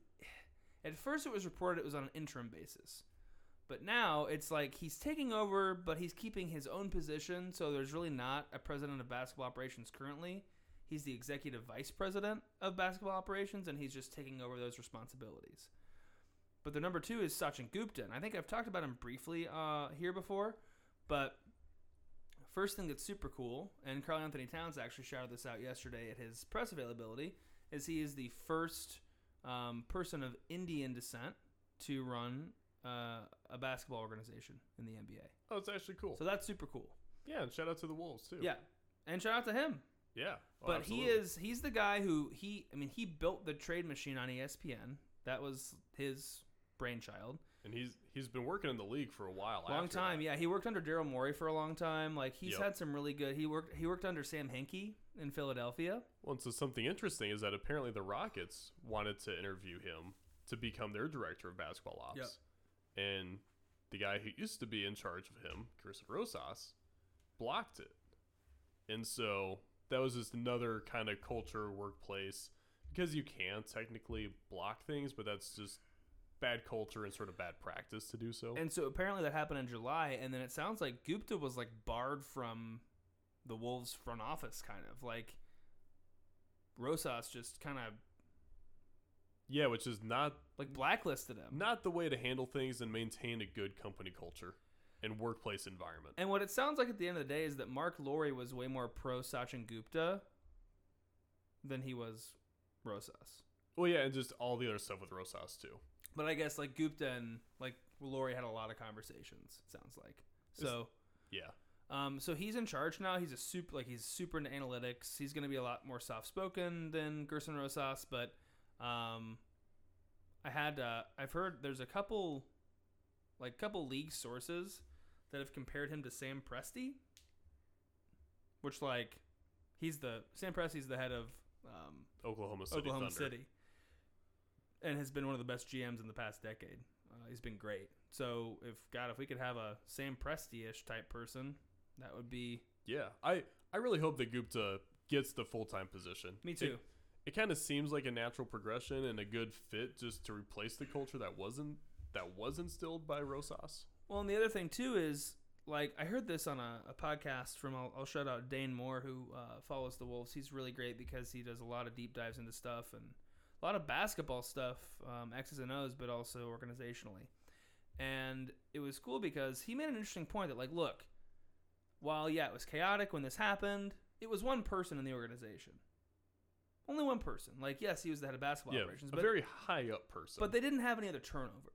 at first it was reported it was on an interim basis. But now it's like he's taking over, but he's keeping his own position. So there's really not a president of basketball operations currently. He's the executive vice president of basketball operations, and he's just taking over those responsibilities. But the number two is Sachin Gupta. And I think I've talked about him briefly uh, here before. But first thing that's super cool, and Karl-Anthony Towns actually shouted this out yesterday at his press availability, is he is the first um, person of Indian descent to run uh, a basketball organization in the NBA. Oh, it's actually cool. So that's super cool. yeah, and shout out to the Wolves too. Yeah, and shout out to him. yeah. Oh, but absolutely. he is he's the guy who he I mean he built the trade machine on ESPN. That was his brainchild. and he's he's been working in the league for a while. Long time, that. yeah. He worked under Daryl Morey for a long time. Like he's Yep. had some really good. He worked. He worked under Sam Hinkie in Philadelphia. Well, and so something interesting is that apparently the Rockets wanted to interview him to become their director of basketball ops. Yep. And the guy who used to be in charge of him, Chris Rosas, blocked it. And so that was just another kind of culture workplace because you can technically block things, but that's just bad culture and sort of bad practice to do so. And so apparently that happened in July, and then it sounds like Gupta was like barred from the Wolves front office, kind of like Rosas just kind of yeah, which is not like blacklisted him. not the way to handle things and maintain a good company culture and workplace environment. And what it sounds like at the end of the day is that Marc Lore was way more pro Sachin Gupta than he was Rosas. Well, yeah, and just all the other stuff with Rosas too. But I guess like Gupta and like Lore had a lot of conversations. It sounds like so. Yeah, Um, so he's in charge now. He's a super like he's super into analytics. He's going to be a lot more soft spoken than Gersson Rosas, but um, I had uh, I've heard there's a couple like couple league sources that have compared him to Sam Presti, which like he's the Sam Presti's the head of um, Oklahoma City Oklahoma Thunder. City, and has been one of the best GMs in the past decade. Uh, he's been great. So if God, if we could have a Sam Presti-ish type person, that would be Yeah, I I really hope that Gupta gets the full time position. me too. It, kind of seems like a natural progression and a good fit just to replace the culture that wasn't that was instilled by Rosas. well, and the other thing too is like I heard this on a, a podcast from I'll, I'll shout out Dane Moore who uh, follows the Wolves. He's really great because he does a lot of deep dives into stuff and a lot of basketball stuff, um, X's and O's, but also organizationally. And it was cool because he made an interesting point that like, look, while yeah, it was chaotic when this happened, it was one person in the organization. Only one person. Like, yes, he was the head of basketball yeah, operations, a but very high up person. but they didn't have any other turnover.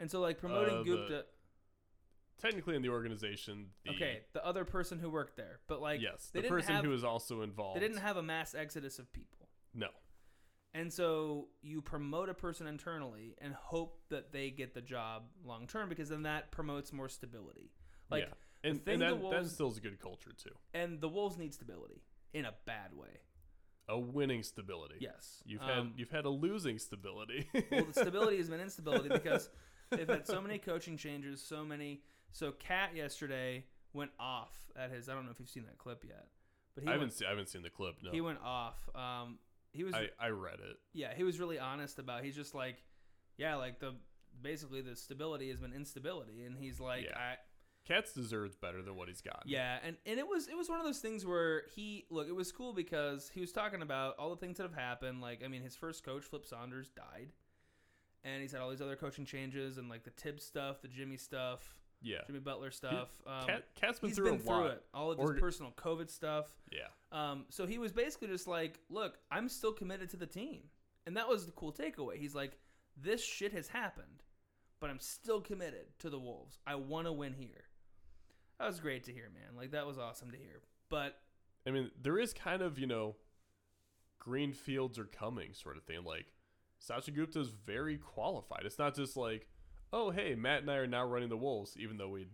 And so like promoting Uh, the- Gupta technically in the organization, the, Okay, the other person who worked there, but like yes, the person have, who was also involved. they didn't have a mass exodus of people, no. and so you promote a person internally and hope that they get the job long term because then that promotes more stability. Like, yeah. and, thing and the that, that Wolves- instills a good culture too. and the Wolves need stability in a bad way. A winning stability. Yes, You've Um, had you've had a losing stability. well, the stability has been instability because they've had so many coaching changes, so many. So Cat yesterday went off at his. I don't know if you've seen that clip yet, but he I haven't went, seen I haven't seen the clip. No, he went off. Um, he was I, I read it. yeah, he was really honest about. He's just like, yeah, like the basically the stability has been instability, and he's like, Yeah. I Cats deserves better than what he's gotten. yeah, and and it was it was one of those things where he look, it was cool because he was talking about all the things that have happened. Like, I mean, his first coach, Flip Saunders, died, and he's had all these other coaching changes and like the Tibbs stuff, the Jimmy stuff, yeah. Jimmy Butler stuff. Um, Cat, Cat's been he's through been through lot. it, all of his Org- personal COVID stuff. Yeah, Um, so he was basically just like, look, I'm still committed to the team. And that was the cool takeaway. He's like, this shit has happened, but I'm still committed to the Wolves. I want to win here. That was great to hear, man. Like, that was awesome to hear. But I mean, there is kind of you know, green fields are coming sort of thing. Like, Sasha Gupta is very qualified. It's not just like, oh hey, Matt and I are now running the Wolves, even though we'd,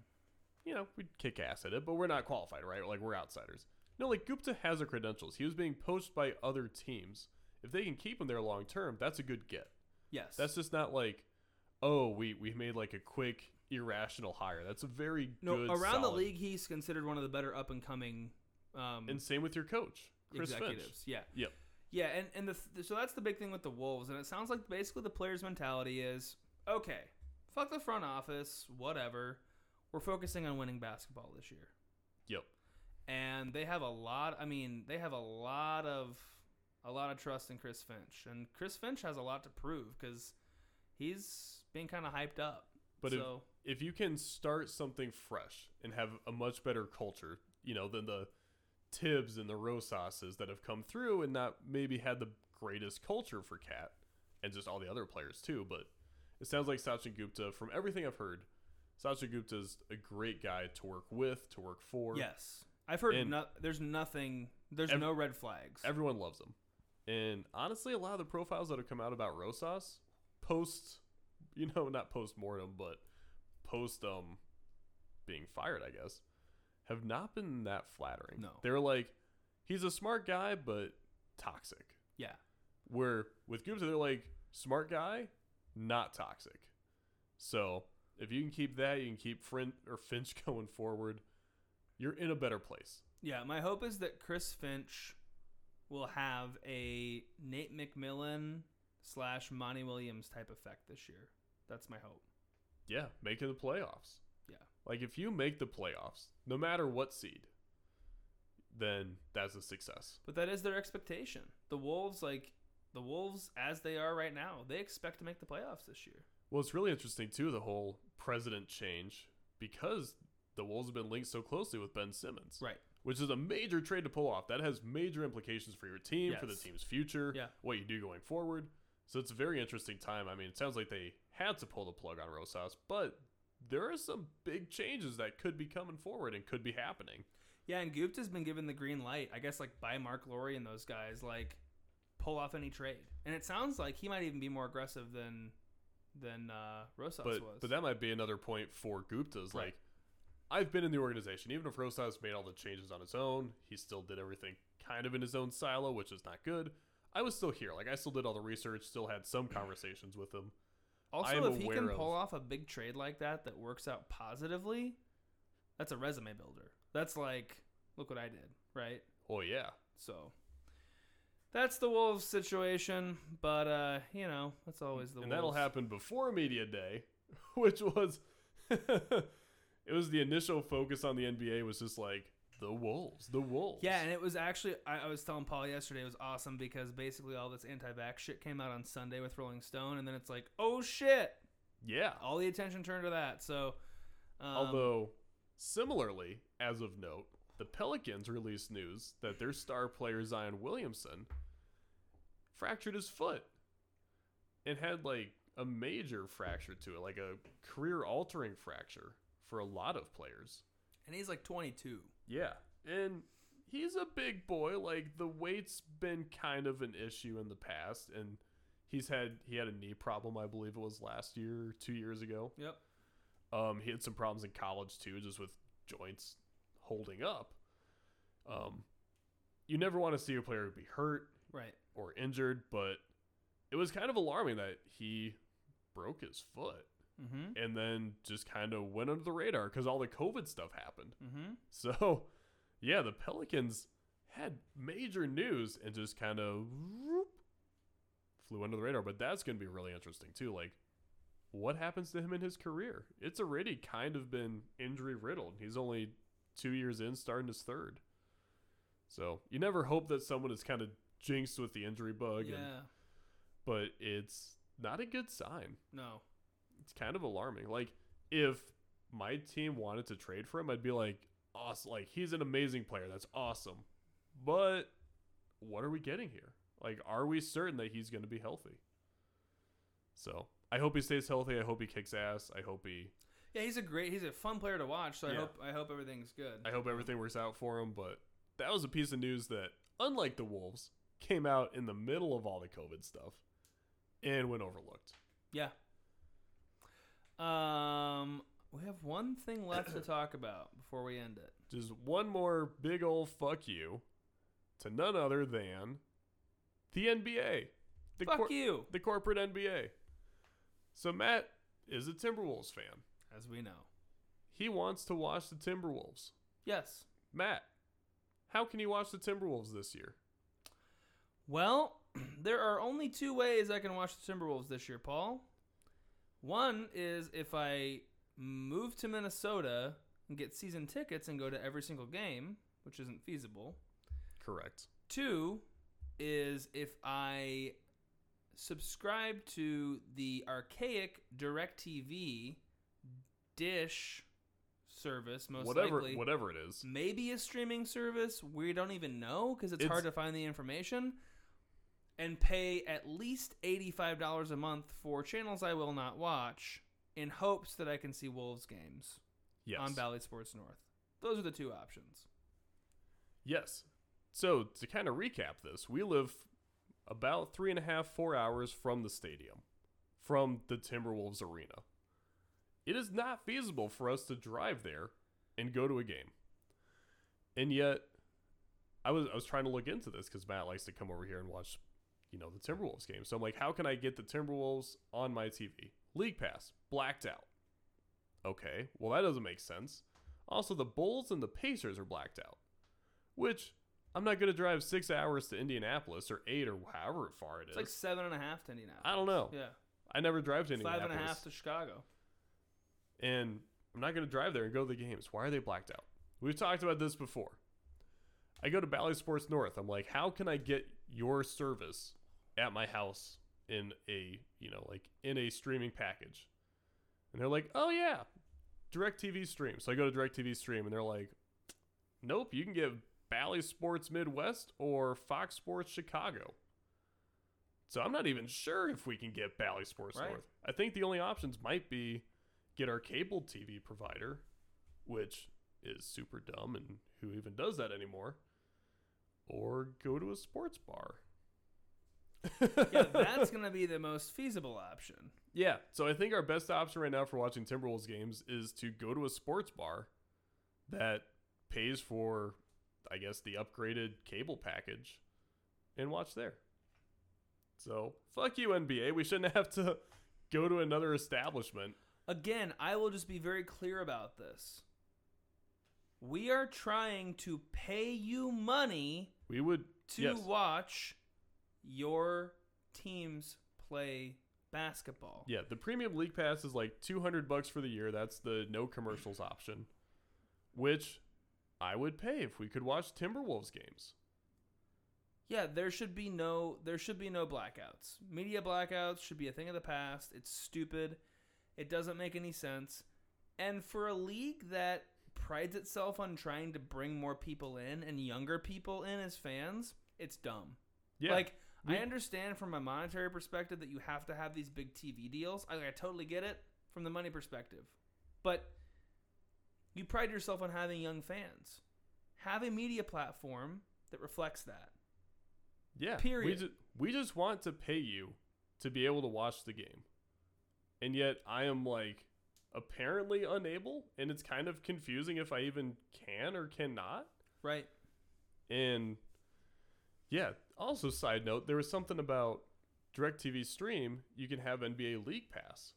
you know, we'd kick ass at it, but we're not qualified, right? Like we're outsiders. No, like Gupta has the credentials. He was being poached by other teams. If they can keep him there long term, that's a good get. yes. That's just not like, oh, we we made like a quick irrational hire. That's a very no, good around the solid- league, he's considered one of the better up and coming um, And same with your coach, Chris executives. Finch. Yeah. Yep. Yeah, and, and the th- so that's the big thing with the Wolves, and it sounds like basically the players' mentality is okay, fuck the front office, whatever. We're focusing on winning basketball this year, Yep. and they have a lot. I mean, they have a lot of a lot of trust in Chris Finch, and Chris Finch has a lot to prove because he's being kind of hyped up. But so if you can start something fresh and have a much better culture, you know, than the Tibbs and the Rosas's that have come through and not maybe had the greatest culture for Cat and just all the other players too. But it sounds like Sachin Gupta, from everything I've heard, Sachin Gupta's a great guy to work with, to work for. Yes, I've heard. No, there's nothing. There's Ev- no red flags. Everyone loves him. And honestly, a lot of the profiles that have come out about Rosas post, you know, not post mortem, but post um being fired, I guess, have not been that flattering. No. They're like, he's a smart guy, but toxic. yeah, Where with Gupta, they're like, smart guy, not toxic. So if you can keep that, you can keep Frin- or Finch going forward, you're in a better place. yeah. My hope is that Chris Finch will have a Nate McMillan slash Monty Williams type effect this year. That's my hope. Yeah, making the playoffs. Yeah. Like if you make the playoffs, no matter what seed, then that's a success. But that is their expectation. The Wolves, like the Wolves as they are right now, they expect to make the playoffs this year. Well, it's really interesting too the whole president change because the Wolves have been linked so closely with Ben Simmons, Right. which is a major trade to pull off. That has major implications for your team, for the team's future, Yeah. what you do going forward. So it's a very interesting time. I mean, it sounds like they had to pull the plug on Rosas, but there are some big changes that could be coming forward and could be happening. Yeah, and Gupta's been given the green light, I guess, like by Marc Lore and those guys, like pull off any trade. And it sounds like he might even be more aggressive than than uh, Rosas but was. but that might be another point for Gupta's. Right. Like, I've been in the organization. Even if Rosas made all the changes on his own, he still did everything kind of in his own silo, which is not good. I was still here. Like, I still did all the research. Still had some conversations with him. Also, if he can of- pull off a big trade like that that works out positively, that's a resume builder. That's like, look what I did, right? Oh yeah, So that's the Wolves situation, but uh, you know, that's always the and Wolves. that'll happen before media day, which was it was the initial focus on the NBA was just like the Wolves, the Wolves. Yeah, and it was actually I, I was telling Paul yesterday it was awesome because basically all this anti-vax shit came out on Sunday with Rolling Stone, and then it's like, oh shit, yeah. all the attention turned to that. So, um, Although, similarly, as of note, the Pelicans released news that their star player Zion Williamson fractured his foot and had like a major fracture to it, like a career altering fracture for a lot of players. and he's like 22. Yeah. And he's a big boy. Like the weight's been kind of an issue in the past and he's had he had a knee problem, I believe it was last year, 2 years ago. Yep. Um, he had some problems in college too, just with joints holding up. Um, you never want to see a player be hurt Right. or injured, but it was kind of alarming that he broke his foot Mm-hmm. and then just kind of went under the radar because all the COVID stuff happened. Mm-hmm. So, yeah, the Pelicans had major news and just kind of flew under the radar. But that's going to be really interesting too. Like, what happens to him in his career? It's already kind of been injury riddled. He's only two years in, starting his third. So you never hope that someone is kind of jinxed with the injury bug, Yeah. and, but it's not a good sign. No. It's kind of alarming. Like if my team wanted to trade for him, I'd be like, awesome. Like he's an amazing player. That's awesome. But what are we getting here? Like, are we certain that he's going to be healthy? So I hope he stays healthy. I hope he kicks ass. I hope he. Yeah, he's a great. He's a fun player to watch. So I Yeah. hope I hope everything's good. I hope everything works out for him. But that was a piece of news that, unlike the Wolves, came out in the middle of all the COVID stuff and went overlooked. Yeah. Um, we have one thing left to talk about before we end it. Just one more big old fuck you to none other than the NBA. The Fuck cor- you, The corporate NBA. So Matt is a Timberwolves fan. as we know. He wants to watch the Timberwolves. Yes. Matt, how can you watch the Timberwolves this year? Well, there are only two ways I can watch the Timberwolves this year, Paul. One is if I move to Minnesota and get season tickets and go to every single game, which isn't feasible. Correct. Two is if I subscribe to the archaic DirecTV Dish service, most whatever likely. whatever whatever it is. maybe a streaming service we don't even know because it's, It's- hard to find the information and pay at least $85 a month for channels i will not watch in hopes that i can see wolves games Yes. on Bally Sports North those are the two options Yes. So to kind of recap this, we live about three and a half, four hours from the stadium, from the Timberwolves arena. It is not feasible for us to drive there and go to a game. And yet, I was I was trying to look into this because Matt likes to come over here and watch, you know, the Timberwolves game. So I'm like, how can I get the Timberwolves on my TV? League Pass, blacked out. Okay, well that doesn't make sense. Also, the Bulls and the Pacers are blacked out which I'm not going to drive six hours to Indianapolis or eight or however far it is. it's like seven and a half to Indianapolis. I don't know. yeah I never drive to five Indianapolis. and a half to chicago and I'm not going to drive there and go to the games. Why are they blacked out? We've talked about this before. I go to Bally Sports North. I'm like, how can I get your service at my house in a, you know, like in a streaming package? And they're like, oh yeah, DirecTV stream. So I go to DirecTV stream and they're like, nope, you can get Bally Sports Midwest or Fox Sports Chicago. So I'm not even sure if we can get Bally Sports Right. North. I think the only options might be get our cable TV provider, which is super dumb and who even does that anymore, or go to a sports bar. Yeah that's going to be the most feasible option Yeah, so I think our best option right now for watching Timberwolves games is to go to a sports bar that pays for, I guess, the upgraded cable package and watch there. So, fuck you, NBA. We shouldn't have to go to another establishment. Again, I will just be very clear about this. We are trying to pay you money We would. to yes. watch your teams play basketball. Yeah, the premium league pass is like 200 bucks for the year. That's the no commercials option, which I would pay if we could watch Timberwolves games. Yeah, there should be no there should be no blackouts. Media blackouts should be a thing of the past. It's stupid. It doesn't make any sense. And for a league that prides itself on trying to bring more people in and younger people in as fans, it's dumb. Yeah. Like I understand from a monetary perspective that you have to have these big TV deals. I, I totally get it from the money perspective. But you pride yourself on having young fans. Have a media platform that reflects that. Yeah. We Period. just, we just want to pay you to be able to watch the game. And yet I am like apparently unable and it's kind of confusing if I even can or cannot. Right. And yeah, also side note, there was something about DirecTV Stream, you can have NBA League Pass.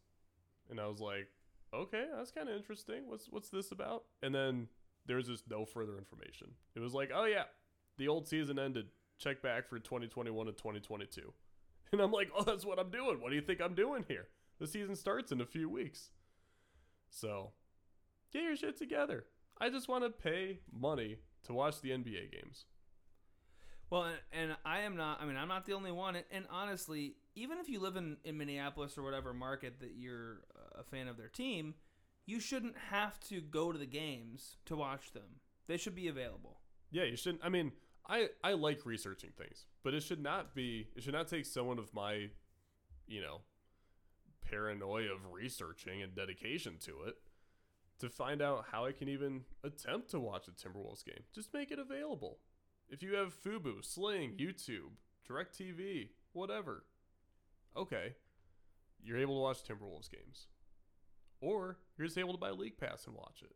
And I was like, okay, that's kind of interesting. What's what's this about? And then there's just no further information. It was like, oh yeah, the old season ended. Check back for 2021 and 2022. And I'm like, oh, that's what I'm doing. What do you think I'm doing here? The season starts in a few weeks. So, get your shit together. I just want to pay money to watch the NBA games. Well, and, I am not. I mean, I'm not the only one. And, and honestly, even if you live in, in Minneapolis or whatever market that you're uh, a fan of their team, you shouldn't have to go to the games to watch them. They should be available. Yeah, you shouldn't. I mean, I I like researching things, but it should not be. It should not take someone of my, you know, paranoia of researching and dedication to it to find out how I can even attempt to watch a Timberwolves game. Just make it available. If you have Fubo, Sling, YouTube, DirecTV, whatever, okay, you're able to watch Timberwolves games, or you're just able to buy League Pass and watch it.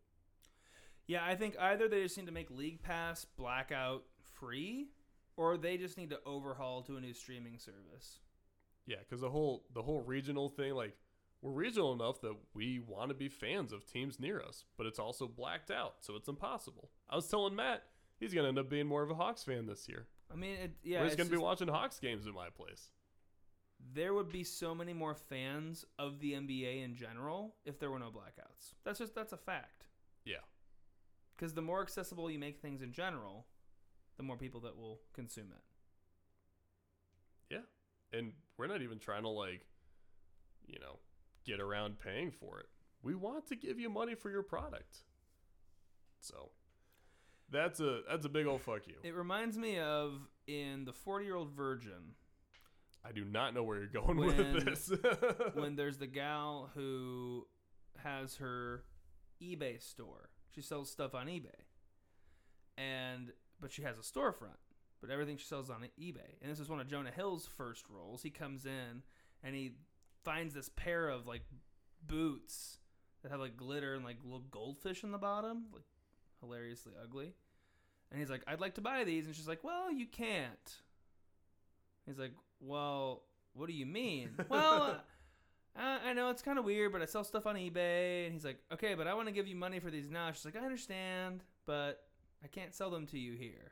Yeah, I think either they just need to make League Pass blackout free, or they just need to overhaul to a new streaming service. Yeah, because the whole the whole regional thing, like we're regional enough that we want to be fans of teams near us, but it's also blacked out, so it's impossible. I was telling Matt he's gonna end up being more of a Hawks fan this year. I mean, it, yeah, We're just gonna be watching Hawks games in my place. there would be so many more fans of the NBA in general if there were no blackouts. That's just that's a fact. Yeah, Because the more accessible you make things in general, the more people that will consume it. Yeah, and we're not even trying to like, you know, get around paying for it. we want to give you money for your product. So that's a that's a big old fuck you. It reminds me of in the 40 year old virgin I do not know where you're going When- with this. when there's the gal who has her eBay store. She sells stuff on eBay. And but she has a storefront. But everything she sells on eBay. And this is one of Jonah Hill's first roles. He comes in and he finds this pair of like boots that have like glitter and like little goldfish in the bottom, like hilariously ugly. And he's like, "I'd like to buy these." And she's like, "Well, you can't." He's like, "Well, what do you mean?" well, uh, I know it's kind of weird, but I sell stuff on eBay. And he's like, "Okay, but I want to give you money for these now." She's like, "I understand, but I can't sell them to you here."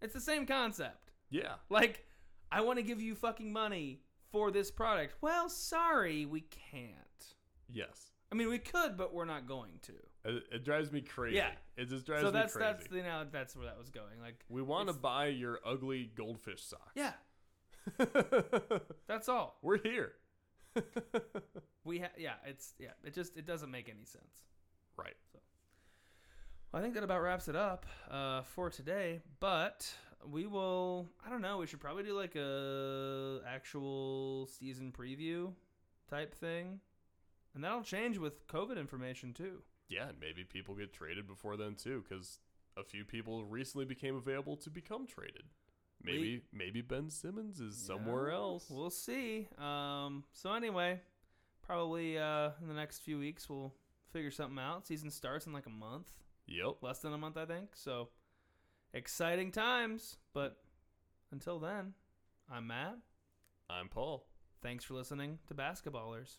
It's the same concept. yeah. Like, I want to give you fucking money for this product. Well, sorry, we can't. Yes. I mean, we could, but we're not going to. It, it drives me crazy. Yeah. It just drives so me that's crazy. that's you know that's where that was going. Like, we want to buy your ugly goldfish socks. yeah, that's all. We're here. We ha- yeah, it's yeah, it just it doesn't make any sense. right. So I think that about wraps it up uh, for today. But we will. I don't know. We should probably do like a actual season preview type thing, and that'll change with COVID information too. Yeah, and maybe people get traded before then too, because a few people recently became available to become traded. Maybe maybe Ben Simmons is somewhere Yeah, else. We'll see. Um, so anyway, probably uh, in the next few weeks we'll figure something out. Season starts in like a month, Yep. less than a month, I think. So exciting times. But until then, I'm Matt. I'm Paul. Thanks for listening to Basketballers.